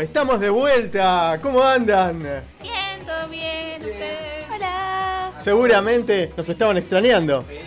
estamos de vuelta. ¿Cómo andan? Bien, todo bien, ustedes. Hola. Seguramente nos estaban extrañando. Sí,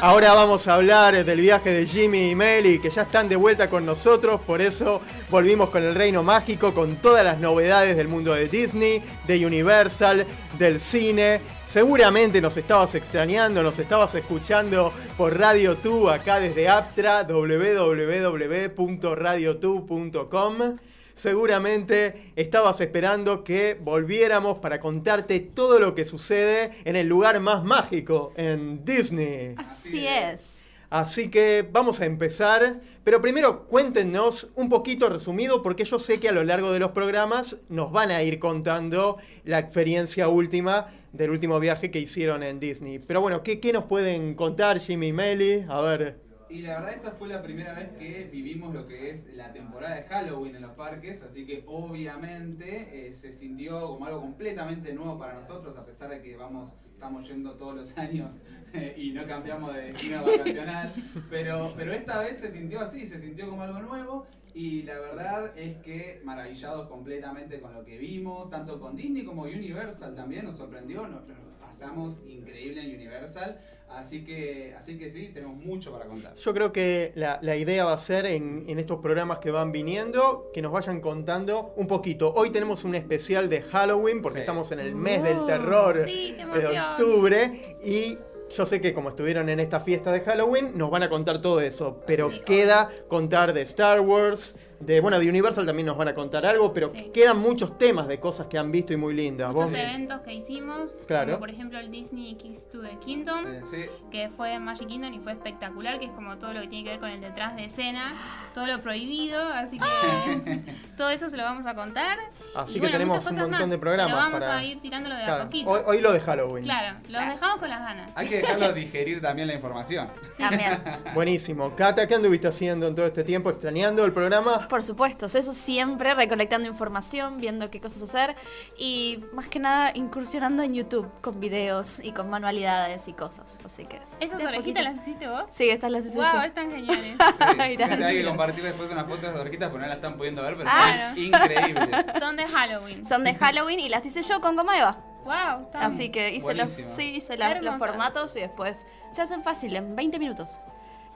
Ahora vamos a hablar del viaje de Jimmy y Meli, que ya están de vuelta con nosotros, por eso volvimos con el Reino Mágico, con todas las novedades del mundo de Disney, de Universal, del cine. Seguramente nos estabas extrañando, nos estabas escuchando por Radio 2 acá desde Aptra, www.radio2.com. Seguramente estabas esperando que volviéramos para contarte todo lo que sucede en el lugar más mágico, en Disney. Así es. Así que vamos a empezar, pero primero cuéntenos un poquito resumido, porque yo sé que a lo largo de los programas nos van a ir contando la experiencia última del último viaje que hicieron en Disney. Pero bueno, ¿qué, qué nos pueden contar Jimmy y Melly? A ver. Y la verdad esta fue la primera vez que vivimos lo que es la temporada de Halloween en los parques, así que obviamente eh, se sintió como algo completamente nuevo para nosotros, a pesar de que vamos, estamos yendo todos los años eh, y no cambiamos de destino vacacional, pero, pero esta vez se sintió así, se sintió como algo nuevo y la verdad es que maravillados completamente con lo que vimos, tanto con Disney como Universal también nos sorprendió, nos, pasamos increíble en Universal, así que, así que sí, tenemos mucho para contar. Yo creo que la, la idea va a ser en, en estos programas que van viniendo, que nos vayan contando un poquito. Hoy tenemos un especial de Halloween, porque Sí. estamos en el mes del Oh, terror sí, de octubre y yo sé que como estuvieron en esta fiesta de Halloween nos van a contar todo eso, pero queda contar de Star Wars, de bueno, de Universal también nos van a contar algo, pero Sí. quedan muchos temas de cosas que han visto y muy lindas. Muchos Vos- eventos que hicimos, Claro. como por ejemplo el Disney Kids to the Kingdom, Eh, sí, que fue en Magic Kingdom y fue espectacular, que es como todo lo que tiene que ver con el detrás de escena, todo lo prohibido, así que todo eso se lo vamos a contar. Así Y que bueno, tenemos un montón más, de programas Pero vamos para- a ir tirándolo de a Claro, poquito. hoy, hoy lo de Halloween. Claro, los dejamos con las ganas. hay que dejarlo digerir también la información. También. Buenísimo. Cata, ¿qué anduviste haciendo en todo este tiempo? ¿Extrañando el programa? Por supuesto, eso siempre, recolectando información, viendo qué cosas hacer y más que nada incursionando en YouTube con videos y con manualidades y cosas. Así que. ¿Esas orejitas las hiciste vos? Sí, estas las hice ¡Wow! yo. Están geniales. Sí, hay que compartir después unas fotos de orquitas porque no las están pudiendo ver, pero Ah. están increíbles. Son de Halloween. Son de Halloween y las hice yo con goma eva. ¡Wow! Están Así que hice los, sí, hice la- los formatos y después se hacen fácil, en 20 minutos.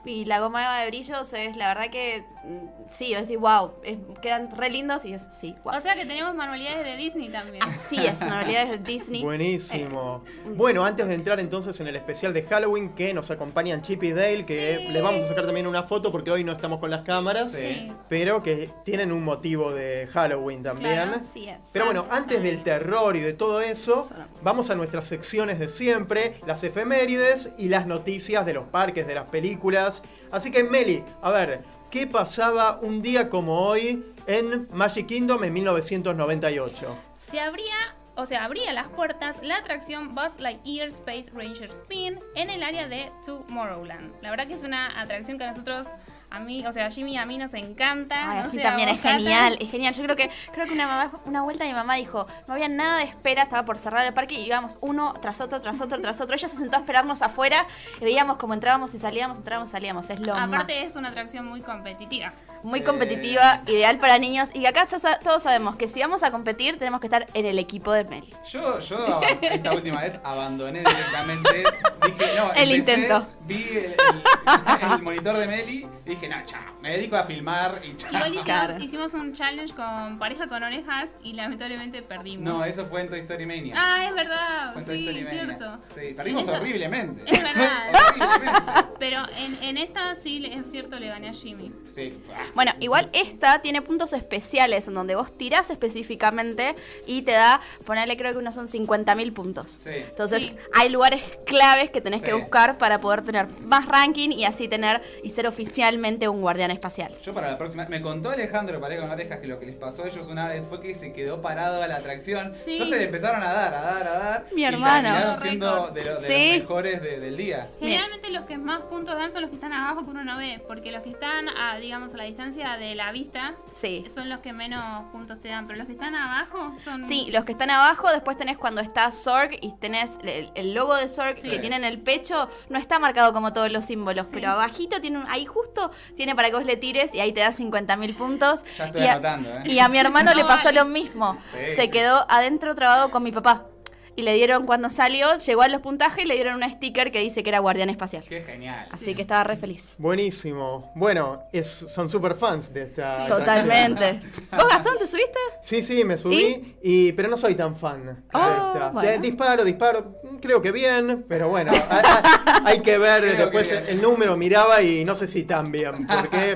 Y la goma eva de brillos es la verdad que mm, sí, es decir, wow, es- quedan re lindos y es sí, wow. O sea que tenemos manualidades de Disney también. Así es, en realidad es Disney. Buenísimo. Eh, Bueno, antes de entrar entonces en el especial de Halloween, que nos acompañan Chip y Dale, que Sí. les vamos a sacar también una foto porque hoy no estamos con las cámaras, Sí. pero que tienen un motivo de Halloween también. Claro. Así es. Pero bueno, antes del terror y de todo eso, vamos a nuestras secciones de siempre, las efemérides y las noticias de los parques, de las películas. Así que Meli, a ver, ¿qué pasaba un día como hoy en Magic Kingdom en 1998? Se abría, o sea, abría las puertas la atracción Buzz Lightyear Space Ranger Spin en el área de Tomorrowland. La verdad que es una atracción que nosotros, a mí, o sea, a Jimmy y a mí nos encanta. Ay, no también es genial, es genial. Yo creo que creo que una, mamá- una vuelta mi mamá dijo, no había nada de espera, estaba por cerrar el parque y íbamos uno tras otro, tras otro, tras otro. Ella se sentó a esperarnos afuera y veíamos cómo entrábamos y salíamos, entrábamos y salíamos. Es lo Aparte más. es una atracción muy competitiva. Muy Eh. competitiva, ideal para niños y acá todos sabemos que si vamos a competir tenemos que estar en el equipo de Meli. Yo, yo esta última vez abandoné directamente. Dije, no, El empecé, intento. Vi el, el- el monitor de Meli y dije, no, chao, me dedico a filmar y chao. Igual hicimos, Claro. hicimos un challenge con pareja con orejas y lamentablemente perdimos. No, eso fue en Toy Story Mania. Ah, es verdad, sí, es cierto. Sí, perdimos esta- horriblemente. Es verdad. horriblemente. Pero en, en esta sí, es cierto, le gané a Jimmy. Sí. Bueno, igual esta tiene puntos especiales en donde vos tirás específicamente y te da, ponerle creo que unos son 50.000 puntos. Sí. Entonces Sí. hay lugares claves que tenés que buscar para poder tener más ranking y así tener y ser oficialmente un guardián espacial. Yo para la próxima, me contó Alejandro Pareja con Orejas que lo que les pasó a ellos una vez fue que se quedó parado a la atracción. Sí. Entonces le empezaron a dar, a dar, a dar. Mi y hermano. terminaron siendo de, lo- de Sí. los mejores de- del día. Generalmente los que más puntos dan son los que están abajo que uno no ve, porque los que están a, digamos, a la distancia de la vista Sí. son los que menos puntos te dan, pero los que están abajo son... Sí, los que están abajo, después tenés cuando está Zorg y tenés el, el logo de Zorg Sí. que tiene en el pecho, no está marcado como todos los símbolos, Sí. pero abajito tiene un, ahí justo tiene para que vos le tires y ahí te da 50 mil puntos. Ya estoy y, a, anotando, ¿eh? y a mi hermano No le pasó vale. lo mismo. Sí, Se sí. quedó adentro trabado con mi papá. Y le dieron, cuando salió, llegó a los puntajes y le dieron un sticker que dice que era guardián espacial. Qué genial. Así que estaba re feliz. Buenísimo. Bueno, es, son super fans de esta. Sí. Totalmente. ¿Vos, Gastón, te subiste? Sí, sí, me subí, y? pero no soy tan fan. de Oh, esta. bueno. Disparo, disparo, creo que bien, pero bueno, hay, que ver Creo después que el número, miraba y no sé si tan bien, porque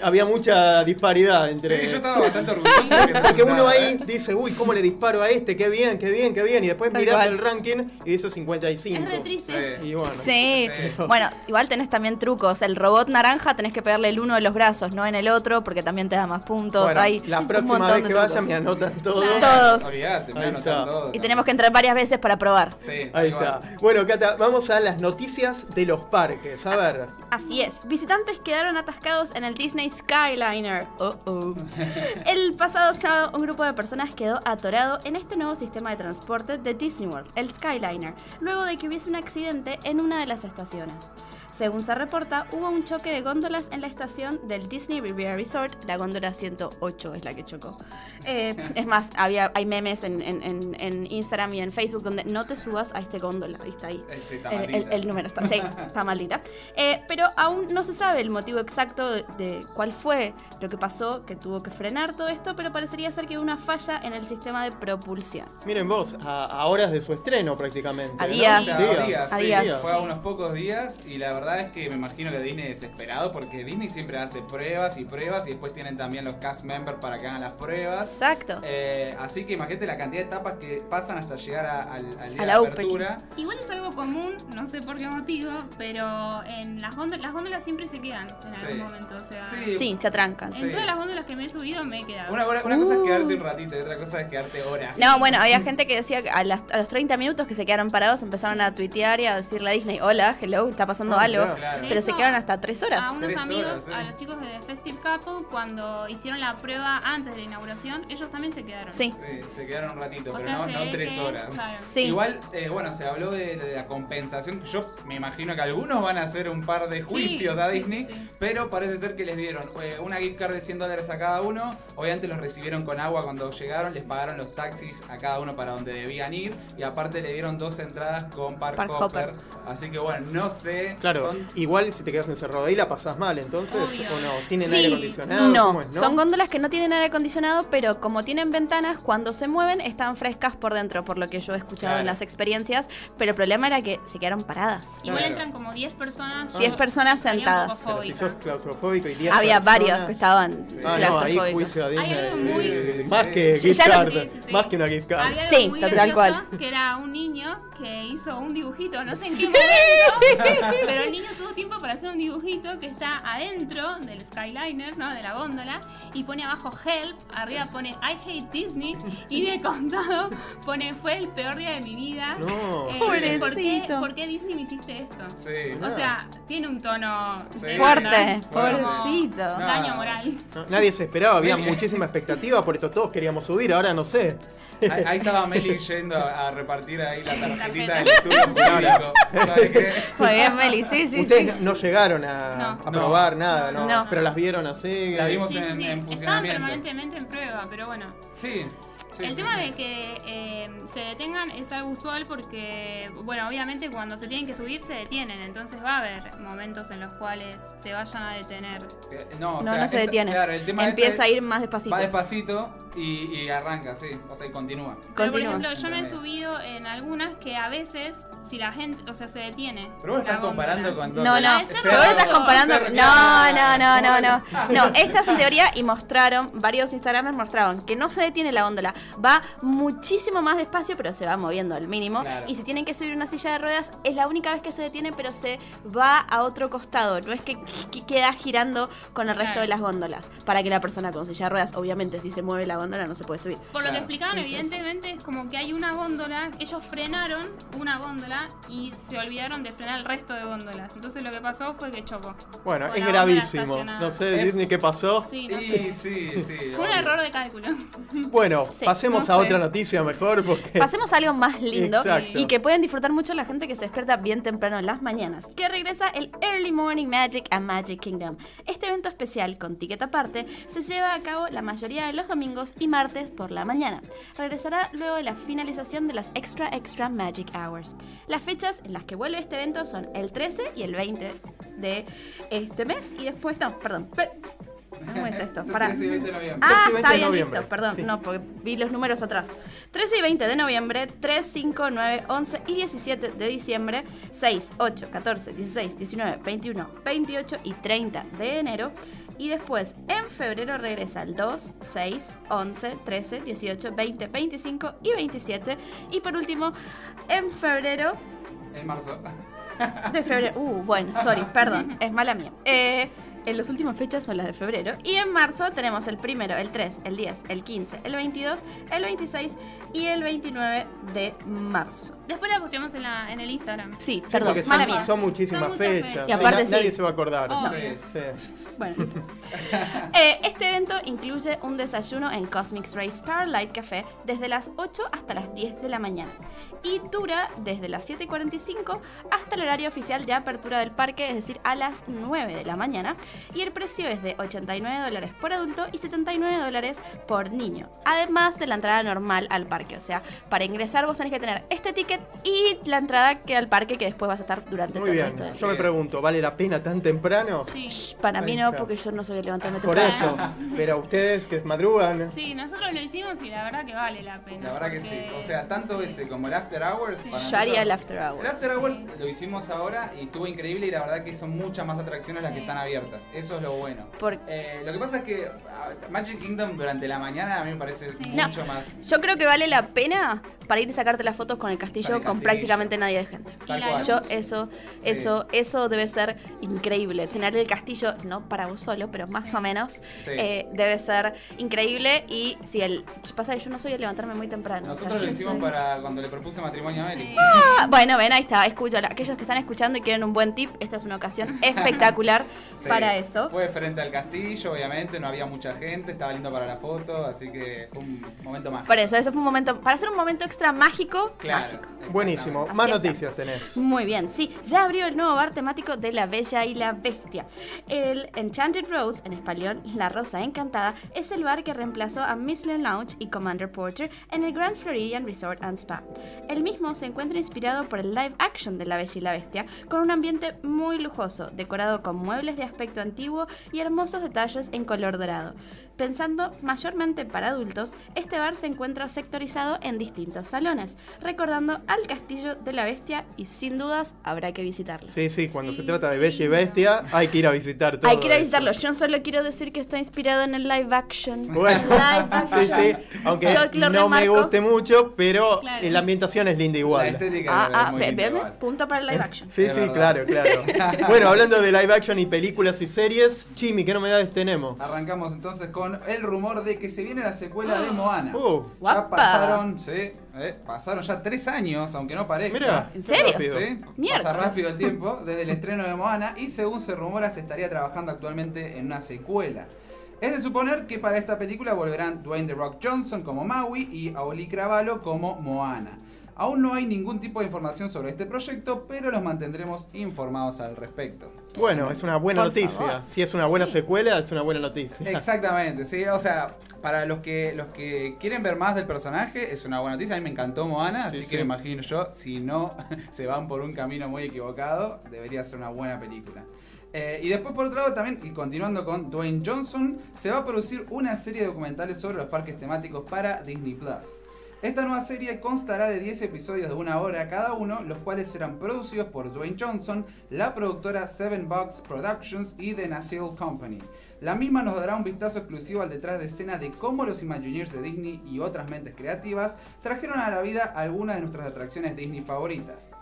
había mucha disparidad entre... Sí, yo estaba bastante orgulloso. Porque uno ahí ¿eh? dice, uy, ¿cómo le disparo a este? Qué bien, qué bien, qué bien. Y después Cual. el ranking y dice 55. Es re triste. Sí. Y bueno. Sí. Sí. Bueno, igual tenés también trucos. El robot naranja tenés que pegarle el uno de los brazos, no en el otro, porque también te da más puntos. Bueno, Hay la un próxima montón vez de que vaya trucos. me anotan todo. Todos. Olvídate, me Ahí anotan está. todo. Y tenemos que entrar varias veces para probar. Sí, Ahí está. Bueno, Cata, vamos a las noticias de los parques. A ver. Así es. Visitantes quedaron atascados en el Disney Skyliner. Oh, oh. El pasado sábado, un grupo de personas quedó atorado en este nuevo sistema de transporte de Disney World, el Skyliner, luego de que hubiese un accidente en una de las estaciones. Según se reporta, hubo un choque de góndolas en la estación del Disney Riviera Resort. La góndola 108 es la que chocó. Eh, es más, había, hay memes en, en- en- en Instagram y en Facebook donde no te subas a este góndola. Ahí está ahí. Eh, sí, está El- el, número está, sí, está maldita. Eh, pero aún no se sabe el motivo exacto de, de cuál fue lo que pasó, que tuvo que frenar todo esto, pero parecería ser que hubo una falla en el sistema de propulsión. Miren vos, a, a horas de su estreno prácticamente. A ¿no? días. O sea, Días. días, A sí, días. Fue a unos pocos días y la verdad es que me imagino que Disney desesperado porque Disney siempre hace pruebas y pruebas y después tienen también los cast members para que hagan las pruebas. Exacto. Eh, así que imagínate la cantidad de etapas que pasan hasta llegar a- al, al día A de la opening. apertura. Igual es algo común, no sé por qué motivo, pero en las góndolas, las góndolas siempre se quedan en Sí. algún momento. O sea, Sí. Sí, se atrancan. en Sí. todas las góndolas que me he subido me he quedado. Una, una- una cosa es Uh. quedarte un ratito y otra cosa es quedarte horas. No, bueno, había gente que decía que a, las- a los 30 minutos que se quedaron parados empezaron a tuitear y a decirle a Disney, hola, hello, está pasando Ah, algo. claro. Claro. Pero se quedaron hasta 3 horas. A unos Tres amigos, horas, sí. a los chicos de The Festive Couple, cuando hicieron la prueba antes de la inauguración, ellos también se quedaron. Sí. Se quedaron un ratito, O pero sea, no, no tres que- horas. claro. Sí. Igual, eh, bueno, se habló de, de la compensación. Yo me imagino que algunos van a hacer un par de juicios a sí, Disney, sí, sí. pero parece ser que les dieron eh, una gift card de 100 dólares a cada uno. Obviamente los recibieron con agua cuando llegaron, les pagaron los taxis a cada uno para donde debían ir y aparte le dieron dos entradas con Park, Park Hopper. Hopper. Así que bueno, no sé. Claro, son- igual si te quedas encerrado ahí la pasás mal, entonces, Obvio. o no, tienen Sí, aire acondicionado. No, ¿Cómo es, son góndolas que no tienen aire acondicionado, pero como tienen ventanas, cuando se mueven están frescas por dentro, por lo que yo he escuchado en Claro. las experiencias. Pero el problema era que se quedaron paradas. Igual Claro. entran como 10 personas. 10 yo personas sentadas. Pero si sos claustrofóbico y 10 Había personas- varios que estaban Sí. Ah, no, ahí juicio a Hay Disney. algo muy- eh, Más que Sí, gift card. Sí, sí, sí. Más que una gift card. Había Sí, tal cual. que era un niño que hizo un dibujito, no sé en qué momento, pero el niño tuvo tiempo para hacer un dibujito que está adentro del Skyliner, ¿no? De la góndola, y pone abajo Help, arriba pone I hate Disney, y de contado pone fue el peor día de mi vida. No. Eh, Pobrecito. ¿por qué, por qué Disney me hiciste esto? Sí. O sea, tiene un tono Sí. de Fuerte, pobrecito. Daño moral. No, nadie se esperaba, había muchísima expectativa, por esto todos queríamos subir, ahora no sé. Ahí, ahí estaba Meli yendo a, a repartir ahí la tarjetita del estudio jurídico. ¿Sabes qué? Muy bien, Meli, sí, sí, Ustedes sí. no llegaron a, No. a No. probar nada, ¿no? No. Pero las vieron así. Las vimos Sí, en, sí. en Estaban funcionamiento. permanentemente en prueba, pero bueno. Sí. sí, el sí, tema sí. de que eh, se detengan es algo usual porque, bueno, obviamente cuando se tienen que subir se detienen, entonces va a haber momentos en los cuales se vayan a detener. Eh, No, o No, sea, no se esta- detiene. Claro, el tema Empieza este a ir más despacito. Va despacito y, y arranca, sí. O sea, y continúa. Pero, por ejemplo, yo me he subido en algunas que a veces, si la gente, o sea, se detiene. Pero vos estás góndola. comparando con No, no, Ese pero vos estás comparando. No, no, no, no, no. ¿cómo No, estas en teoría y mostraron, varios Instagramers mostraron que no se detiene la góndola. Va muchísimo más despacio, pero se va moviendo al mínimo. Claro. Y si tienen que subir una silla de ruedas, es la única vez que se detiene, pero se va a otro costado. No es que qu- queda girando con el resto Claro. de las góndolas. Para que la persona con silla de ruedas, obviamente, si se mueve la góndola no se puede subir. Por lo que explicaban, Entonces- evidentemente, es como que hay una góndola, ellos frenaron una góndola y se olvidaron de frenar el resto de góndolas. Entonces lo que pasó fue que chocó. Bueno, es gravísimo. No sé, Es- Disney, ¿qué pasó? Sí, no Y sé. sí, sí. Fue un error de cálculo. Bueno, Sí, pasemos no a sé. otra noticia mejor porque... Pasemos a algo más lindo Exacto. y que pueden disfrutar mucho la gente que se despierta bien temprano en las mañanas, que regresa el Early Morning Magic a Magic Kingdom. Este evento especial con ticket aparte se lleva a cabo la mayoría de los domingos y martes por la mañana. Regresará luego de la finalización de las Extra Extra Magic Hours. Las fechas en las que vuelve este evento son el 13 y el 20 de este mes y después, no, perdón. pe- ¿Cómo es esto? Pará. 13 y 20 de noviembre. Ah, 13 y 20 está bien, noviembre. listo, perdón. Sí. No, porque vi los números atrás. 13 y 20 de noviembre, 3, 5, 9, 11 y 17 de diciembre, 6, 8, 14, 16, 19, 21, 28 y 30 de enero. Y después, en febrero regresa el 2, 6, 11, 13, 18, 20, 25 y 27. Y por último, en febrero En marzo. de febrero. Uh, bueno, sorry, perdón, es mala mía. Eh, en las últimas fechas son las de febrero. Y en marzo tenemos el primero, el 3, el 10, el 15, el 22, el 26 y el 29 de marzo. Después la posteamos en, la, en el Instagram. Sí, Sí, perdón, mala son, mía. son muchísimas Son fechas. fechas. Y aparte na- nadie se va a acordar. Sí. Bueno. Eh, este evento incluye un desayuno en Cosmic Ray Starlight Café desde las 8 hasta las 10 de la mañana y dura desde las 7.45 hasta el horario oficial de apertura del parque, es decir, a las 9 de la mañana. Y el precio es de 89 dólares por adulto y 79 dólares por niño, además de la entrada normal al parque. O sea, para ingresar vos tenés que tener este ticket y la entrada que al parque que después vas a estar durante Muy todo bien. Yo me pregunto, ¿vale la pena tan temprano? Sí. Shh, Para mí no, está. porque yo no soy de levantarme Por temprano. eso. Pero a ustedes que madrugan. Sí, nosotros lo hicimos y la verdad que vale la pena. La verdad que sí. O sea, tanto ese como el After Hours. Sí. Yo haría el after hours. El After Hours lo hicimos ahora y estuvo increíble y la verdad que son muchas más atracciones las que Sí. están abiertas. Eso es lo bueno. Eh, lo que pasa es que ah, Magic Kingdom durante la mañana a mí me parece Sí. mucho No. más. Yo creo que vale la pena para ir y sacarte las fotos con el castillo Con prácticamente nadie de gente. Yo eso, Sí. eso, eso debe ser increíble. Tener el castillo, no para vos solo, pero más Sí. o menos, Sí. eh, debe ser increíble. Y si el pasa que yo no soy de levantarme muy temprano. o sea, Nosotros lo yo hicimos soy- para cuando le propuse matrimonio a Meli. Sí. Ah, bueno, ven, ahí está, escúchalo. Aquellos que están escuchando y quieren un buen tip, esta es una ocasión espectacular Sí. para eso. Fue frente al castillo, obviamente, no había mucha gente, estaba lindo para la foto, así que fue un momento más. Por eso, eso fue un momento, para hacer un momento extra mágico, Claro. mágico. Buenísimo. Así Más estamos. noticias tenés. Muy bien, sí, ya abrió el nuevo bar temático de La Bella y la Bestia. El Enchanted Rose, en español La Rosa Encantada, es el bar que reemplazó a Michelin Lounge y Commander Porter en el Grand Floridian Resort and Spa. El mismo se encuentra inspirado por el live action de La Bella y la Bestia, con un ambiente muy lujoso, decorado con muebles de aspecto antiguo y hermosos detalles en color dorado. Pensando mayormente para adultos, este bar se encuentra sectorizado en distintos salones, recordando al castillo de la bestia y sin dudas habrá que visitarlo. Sí, sí, cuando Sí, se trata de Bella y. Bestia, hay que ir a visitar todo. Hay que ir a eso. visitarlo. Yo solo quiero decir que está inspirado en el live action. Bueno, Live action. sí, sí, aunque no me guste mucho, pero Claro. la ambientación es linda La igual. estética Ah, es ah, muy ve- linda ve- ve, igual. punto para el live action. Sí, Es sí, verdad. claro, claro. bueno, hablando de live action y películas y series, Chimi, ¿qué novedades tenemos? Arrancamos entonces con el rumor de que se viene la secuela de Moana. Uh, ya pasaron, sí, eh, pasaron ya tres años, aunque no parezca. mira, ¿En serio? rápido. Sí, Miércoles. pasa rápido el tiempo desde el estreno de Moana y según se rumora se estaría trabajando actualmente en una secuela. Es de suponer que para esta película volverán Dwayne The Rock Johnson como Maui y Aoli Cravalo como Moana. Aún no hay ningún tipo de información sobre este proyecto, pero los mantendremos informados al respecto. Bueno, es una buena Por noticia. favor. Si es una buena Sí. secuela, es una buena noticia. Exactamente, sí, o sea, para los que los que quieren ver más del personaje es una buena noticia, a mí me encantó Moana, Sí, así sí. que me imagino yo, si no se van por un camino muy equivocado, debería ser una buena película. Eh, y después por otro lado también, y continuando con Dwayne Johnson, se va a producir una serie de documentales sobre los parques temáticos para Disney Plus. Esta nueva serie constará de 10 episodios de una hora cada uno, los cuales serán producidos por Dwayne Johnson, la productora Seven Bucks Productions y The Nacelle Company. La misma nos dará un vistazo exclusivo al detrás de escena de cómo los Imagineers de Disney y otras mentes creativas trajeron a la vida algunas de nuestras atracciones Disney favoritas.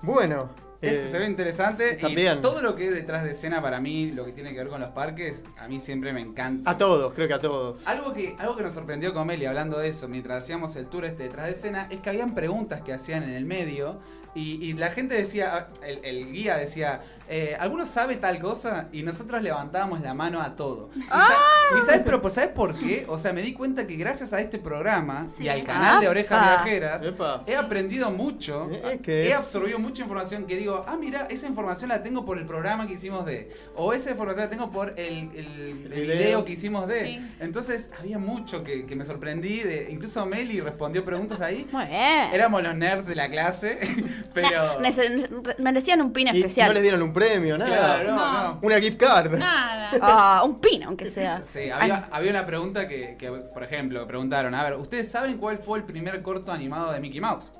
Bueno, Eso Eh, se ve interesante. también. Y todo lo que es detrás de escena para mí, lo que tiene que ver con los parques, a mí siempre me encanta. A todos, creo que a todos. Algo que, algo que nos sorprendió con Meli hablando de eso mientras hacíamos el tour este detrás de escena es que habían preguntas que hacían en el medio y, y la gente decía, el, el guía decía, eh, ¿alguno sabe tal cosa? Y nosotros levantábamos la mano a todo. Y, sa- y sabes, pero pues, ¿sabes por qué? O sea, me di cuenta que gracias a este programa Sí. y al canal de Orejas Apa. Viajeras, Epa. he aprendido mucho. Es que he absorbido mucha información que digo, ah, mira, esa información la tengo por el programa que hicimos de. O esa información la tengo por el, el- el video. video que hicimos de. Sí. Entonces había mucho que, que me sorprendí. De, incluso Meli respondió preguntas ahí. Muy bien. Éramos los nerds de la clase, pero. Nece- merecían un pin Y especial. no les dieron un premio, nada. Claro, no, No. no. Una gift card. Nada. Ah, un pin, aunque sea. Sí, había, había una pregunta que, que, por ejemplo, preguntaron, a ver, ¿ustedes saben cuál fue el primer corto animado de Mickey Mouse?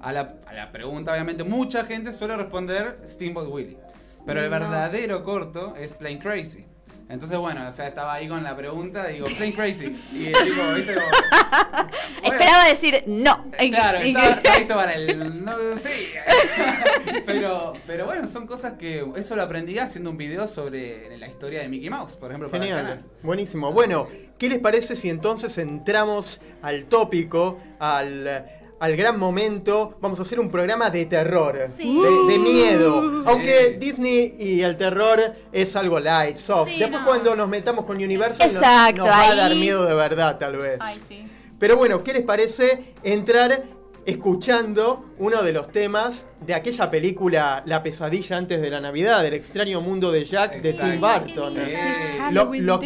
A la, a la pregunta, obviamente, mucha gente suele responder Steamboat Willie. Pero el No. verdadero corto es Plain Crazy. Entonces, bueno, o sea, estaba ahí con la pregunta, digo, Plain Crazy. Y digo, ¿viste? Como, bueno, Esperaba decir no. Claro, Y- estaba, estaba listo para el. No, sí. pero, pero bueno, son cosas que. Eso lo aprendí haciendo un video sobre la historia de Mickey Mouse, por ejemplo, para el Genial, canal. buenísimo. Bueno, ¿qué les parece si entonces entramos al tópico, al, al gran momento? Vamos a hacer un programa de terror, Sí. de, de miedo. Aunque. Disney y el terror es algo light, soft. Sí, Después no. cuando nos metamos con Universal nos- Exacto, nos, va a dar miedo de verdad, tal vez. Ay, sí. Pero bueno, ¿qué les parece entrar escuchando uno de los temas de aquella película La pesadilla antes de la Navidad, El extraño mundo de Jack de. Tim Burton? Sí. Lo, lo-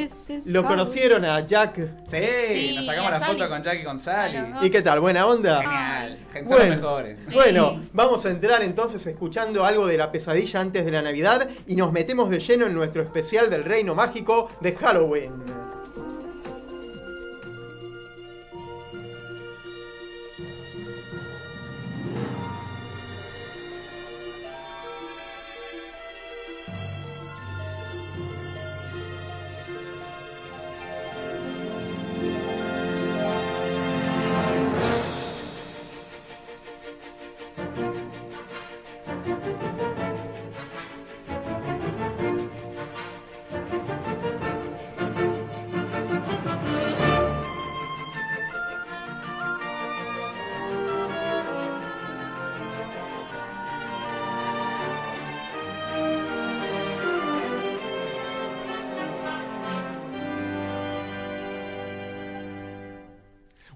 lo conocieron a Jack. Sí, Sí, nos sacamos la Sally. foto con Jack y con Sally. ¿Y qué tal? ¿Buena onda? Genial. Los Bueno, mejores. Sí. bueno, vamos a entrar entonces escuchando algo de la pesadilla antes de la Navidad y nos metemos de lleno en nuestro especial del Reino Mágico de Halloween.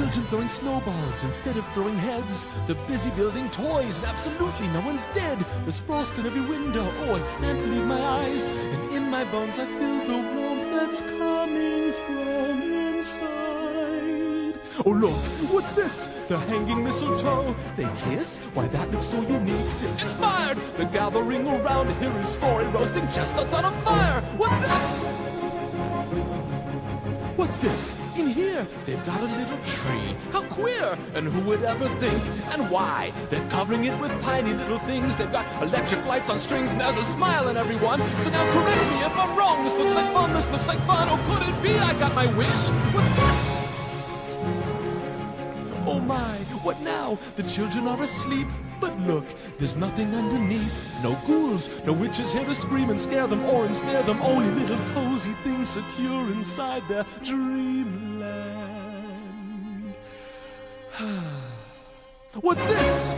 Children throwing snowballs instead of throwing heads. They're busy building toys and absolutely no one's dead. There's frost in every window. Oh, I can't believe my eyes. And in my bones I feel the warmth that's coming from inside. Oh, look, what's this? The hanging mistletoe. They kiss? Why, that looks so unique. Inspired! They're gathering around to hear his story, roasting chestnuts on a fire. What's this? What's this? In here, they've got a little tree. How queer! And who would ever think? And why? They're covering it with tiny little things. They've got electric lights on strings, and there's a smile in everyone. So now correct me if I'm wrong. This looks like fun. This looks like fun. Oh, could it be I got my wish? What's this? Oh my, what now? The children are asleep. But look, there's nothing underneath. No ghouls, no witches here to scream and scare them or ensnare them. Only little cozy things secure inside their dreamland. What's this?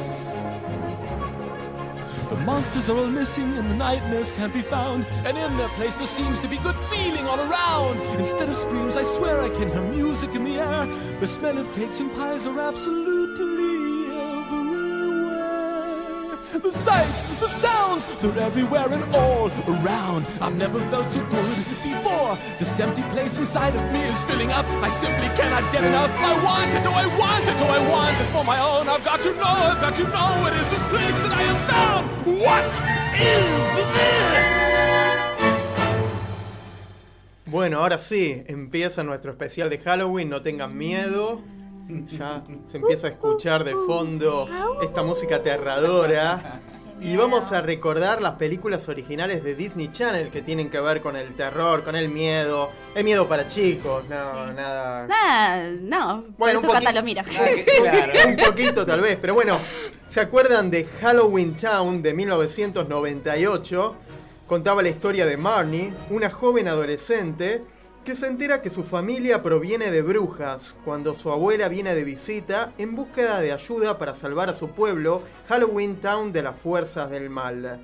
The monsters are all missing and the nightmares can't be found. And in their place there seems to be good feeling all around. Instead of screams, I swear I can hear music in the air. The smell of cakes and pies are absolutely the sights, the sounds, they're everywhere and all around. I've never felt so good before. This empty place inside of me is filling up. I simply cannot get enough. I want it, oh I want it, oh I want it for my own. I've got to know, I've got to know. It is this place that I am found. What is this? Bueno, ahora sí, empieza nuestro especial de Halloween, no tengan miedo. Ya se empieza a escuchar de fondo esta música aterradora. Y vamos a recordar las películas originales de Disney Channel que tienen que ver con el terror, con el miedo. El miedo para chicos, no, nada. Nada, no. Por Bueno, eso un lo mira. Ah, claro. Un poquito tal vez, pero bueno, ¿se acuerdan de Halloween Town de 1998? Contaba la historia de Marnie, una joven adolescente que se entera que su familia proviene de brujas cuando su abuela viene de visita en búsqueda de ayuda para salvar a su pueblo, Halloween Town, de las fuerzas del mal.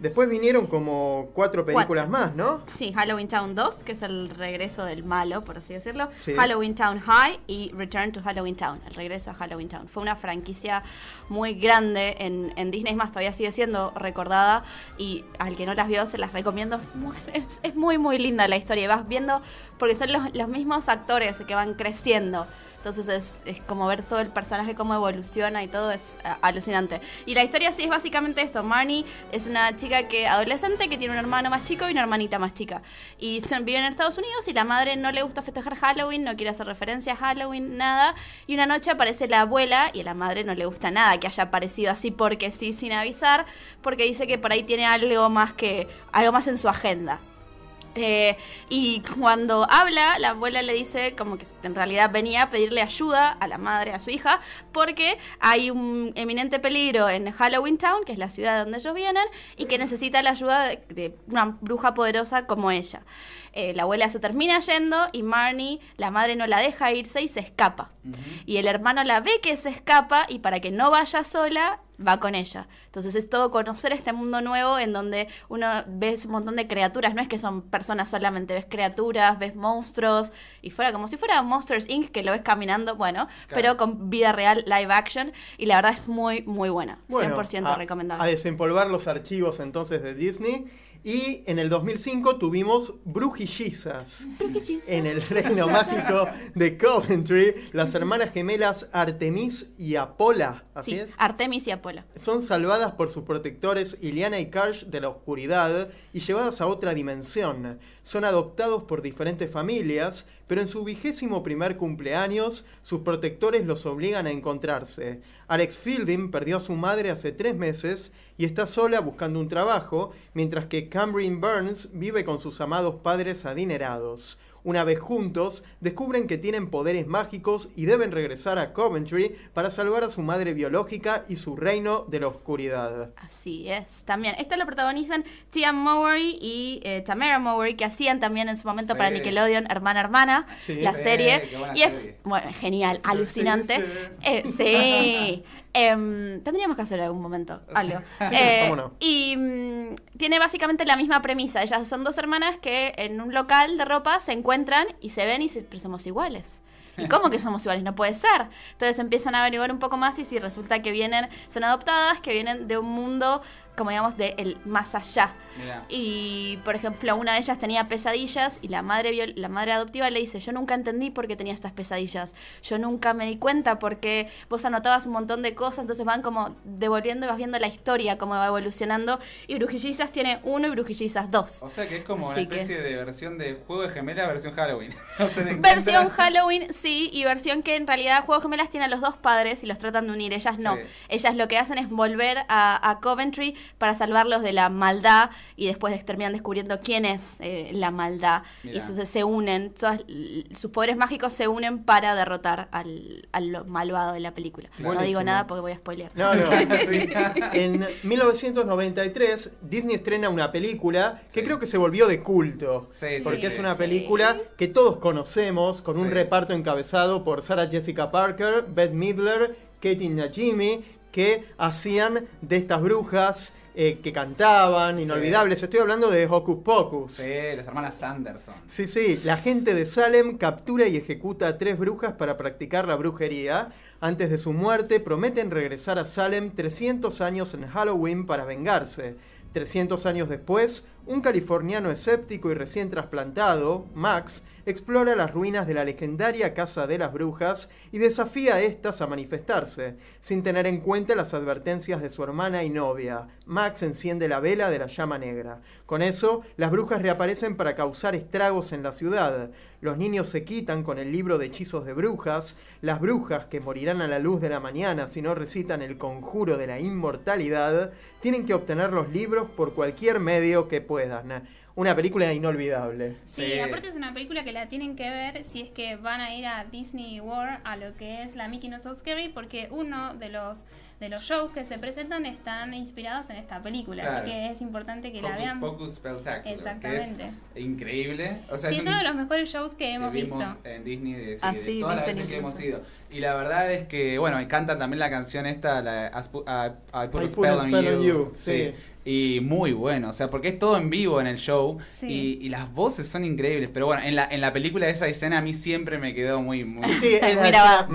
Después vinieron como cuatro películas más, ¿no? Sí, Halloween Town 2, que es el regreso del malo, por así decirlo. Sí. Halloween Town High y Return to Halloween Town, el regreso a Halloween Town. Fue una franquicia muy grande en, en Disney, más, todavía sigue siendo recordada y al que no las vio se las recomiendo. Es muy, es- es muy, muy linda la historia y vas viendo, porque son los, los mismos actores que van creciendo. Entonces es, es como ver todo el personaje cómo evoluciona y todo es a- alucinante. Y la historia sí es básicamente esto. Marnie es una chica que adolescente que tiene un hermano más chico y una hermanita más chica. Y son- viven en Estados Unidos y la madre no le gusta festejar Halloween, no quiere hacer referencia a Halloween, nada. Y una noche aparece la abuela y a la madre no le gusta nada que haya aparecido así porque sí, sin avisar, porque dice que por ahí tiene algo más que algo más en su agenda. Eh, y cuando habla, la abuela le dice como que en realidad venía a pedirle ayuda a la madre, a su hija, porque hay un eminente peligro en Halloween Town, que es la ciudad donde ellos vienen, y que necesita la ayuda de, de una bruja poderosa como ella. Eh, la abuela se termina yendo y Marnie, la madre no la deja irse y se escapa. Y el hermano la ve que se escapa y para que no vaya sola, va con ella. Entonces es todo conocer este mundo nuevo en donde uno ves un montón de criaturas, no es que son personas solamente, ves criaturas, ves monstruos y fuera como si fuera Monsters Inc. que lo ves caminando, bueno, pero con vida real, live action y la verdad es muy, muy buena. 100% a- recomendable. A desempolvar los archivos entonces de Disney. Y en el 2005 tuvimos Brujillizas. En el reino mágico de Coventry, las hermanas gemelas Artemis y Apola, así Sí, es, Artemis y Apolo. son salvadas por sus protectores Iliana y Karsh de la oscuridad y llevadas a otra dimensión. Son adoptados por diferentes familias, pero en su vigésimo primer cumpleaños, sus protectores los obligan a encontrarse. Alex Fielding perdió a su madre hace tres meses y está sola buscando un trabajo, mientras que Camryn Burns vive con sus amados padres adinerados. Una vez juntos, descubren que tienen poderes mágicos y deben regresar a Coventry para salvar a su madre biológica y su reino de la oscuridad. Así es, también. Esto lo protagonizan Tia Mowry y eh, Tamara Mowry, que hacían también en su momento Sí. para Nickelodeon Hermana Hermana, Sí. la Sí, serie. qué buena Y es, serie. bueno, genial, Sí, alucinante. sí, sí. Eh, sí. Em, tendríamos que hacer en algún momento algo. Eh, cómo no. Y mm, tiene básicamente la misma premisa. Ellas son dos hermanas que en un local de ropa se encuentran y se ven y se, pero somos iguales. ¿Y cómo que somos iguales? No puede ser. Entonces empiezan a averiguar un poco más y si resulta que vienen, son adoptadas, que vienen de un mundo, como digamos, de el más allá. Mirá. Y, por ejemplo, una de ellas tenía pesadillas y la madre, la madre adoptiva le dice, yo nunca entendí por qué tenía estas pesadillas. Yo nunca me di cuenta porque vos anotabas un montón de cosas, entonces van como devolviendo y vas viendo la historia, cómo va evolucionando. Y Brujillizas tiene uno y Brujillizas dos. O sea que es como una Así que- especie de versión de juego de gemela versión Halloween. O sea, de Versión encuentra- Halloween, sí, y versión que en realidad Juegos Gemelas tiene a los dos padres y los tratan de unir. Ellas no. Sí. Ellas lo que hacen es volver a, a Coventry para salvarlos de la maldad y después terminan descubriendo quién es eh, la maldad. Mirá. Y entonces se unen, todas, sus poderes mágicos se unen para derrotar al, al malvado de la película. No digo nada porque voy a spoilear. No, no. sí. En 1993, Disney estrena una película que Sí. creo que se volvió de culto. Sí, sí, porque sí, es una sí. película que todos conocemos, con un reparto encabezado por Sarah Jessica Parker, Beth Midler, Katie Najimy, que hacían de estas brujas eh, que cantaban, inolvidables. Estoy hablando de Hocus Pocus. Sí, las hermanas Sanderson. Sí, sí, la gente de Salem captura y ejecuta a tres brujas para practicar la brujería. Antes de su muerte, prometen regresar a Salem 300 años en Halloween para vengarse. 300 años después, un californiano escéptico y recién trasplantado, Max, explora las ruinas de la legendaria Casa de las Brujas y desafía a estas a manifestarse, sin tener en cuenta las advertencias de su hermana y novia. Max Max enciende la vela de la llama negra. Con eso, las brujas reaparecen para causar estragos en la ciudad. Los niños se quitan con el libro de hechizos de brujas. Las brujas, que morirán a la luz de la mañana si no recitan el conjuro de la inmortalidad, tienen que obtener los libros por cualquier medio que puedan. Una película inolvidable. Sí, Sí. aparte es una película que la tienen que ver si es que van a ir a Disney World a lo que es la Mickey No So Scary porque uno de los de los shows que se presentan están inspirados en esta película, Claro. así que es importante que la vean. Pocus Spectacular, Exactamente. que es increíble. O sea, sí, es un- uno de los mejores shows que que hemos vimos visto. en Disney de, sí, Ah, de todas las veces que hemos ido. Y la verdad es que, bueno, y canta también la canción esta, la I Pu- I- I Put, I a Put Spell, a on, Spell on you. You, Sí. Y muy bueno, o sea, porque es todo en vivo en el show Sí. y, y las voces son increíbles. Pero bueno, en la, en la película esa escena a mí siempre me quedó muy... muy Sí, es Muy más grabada.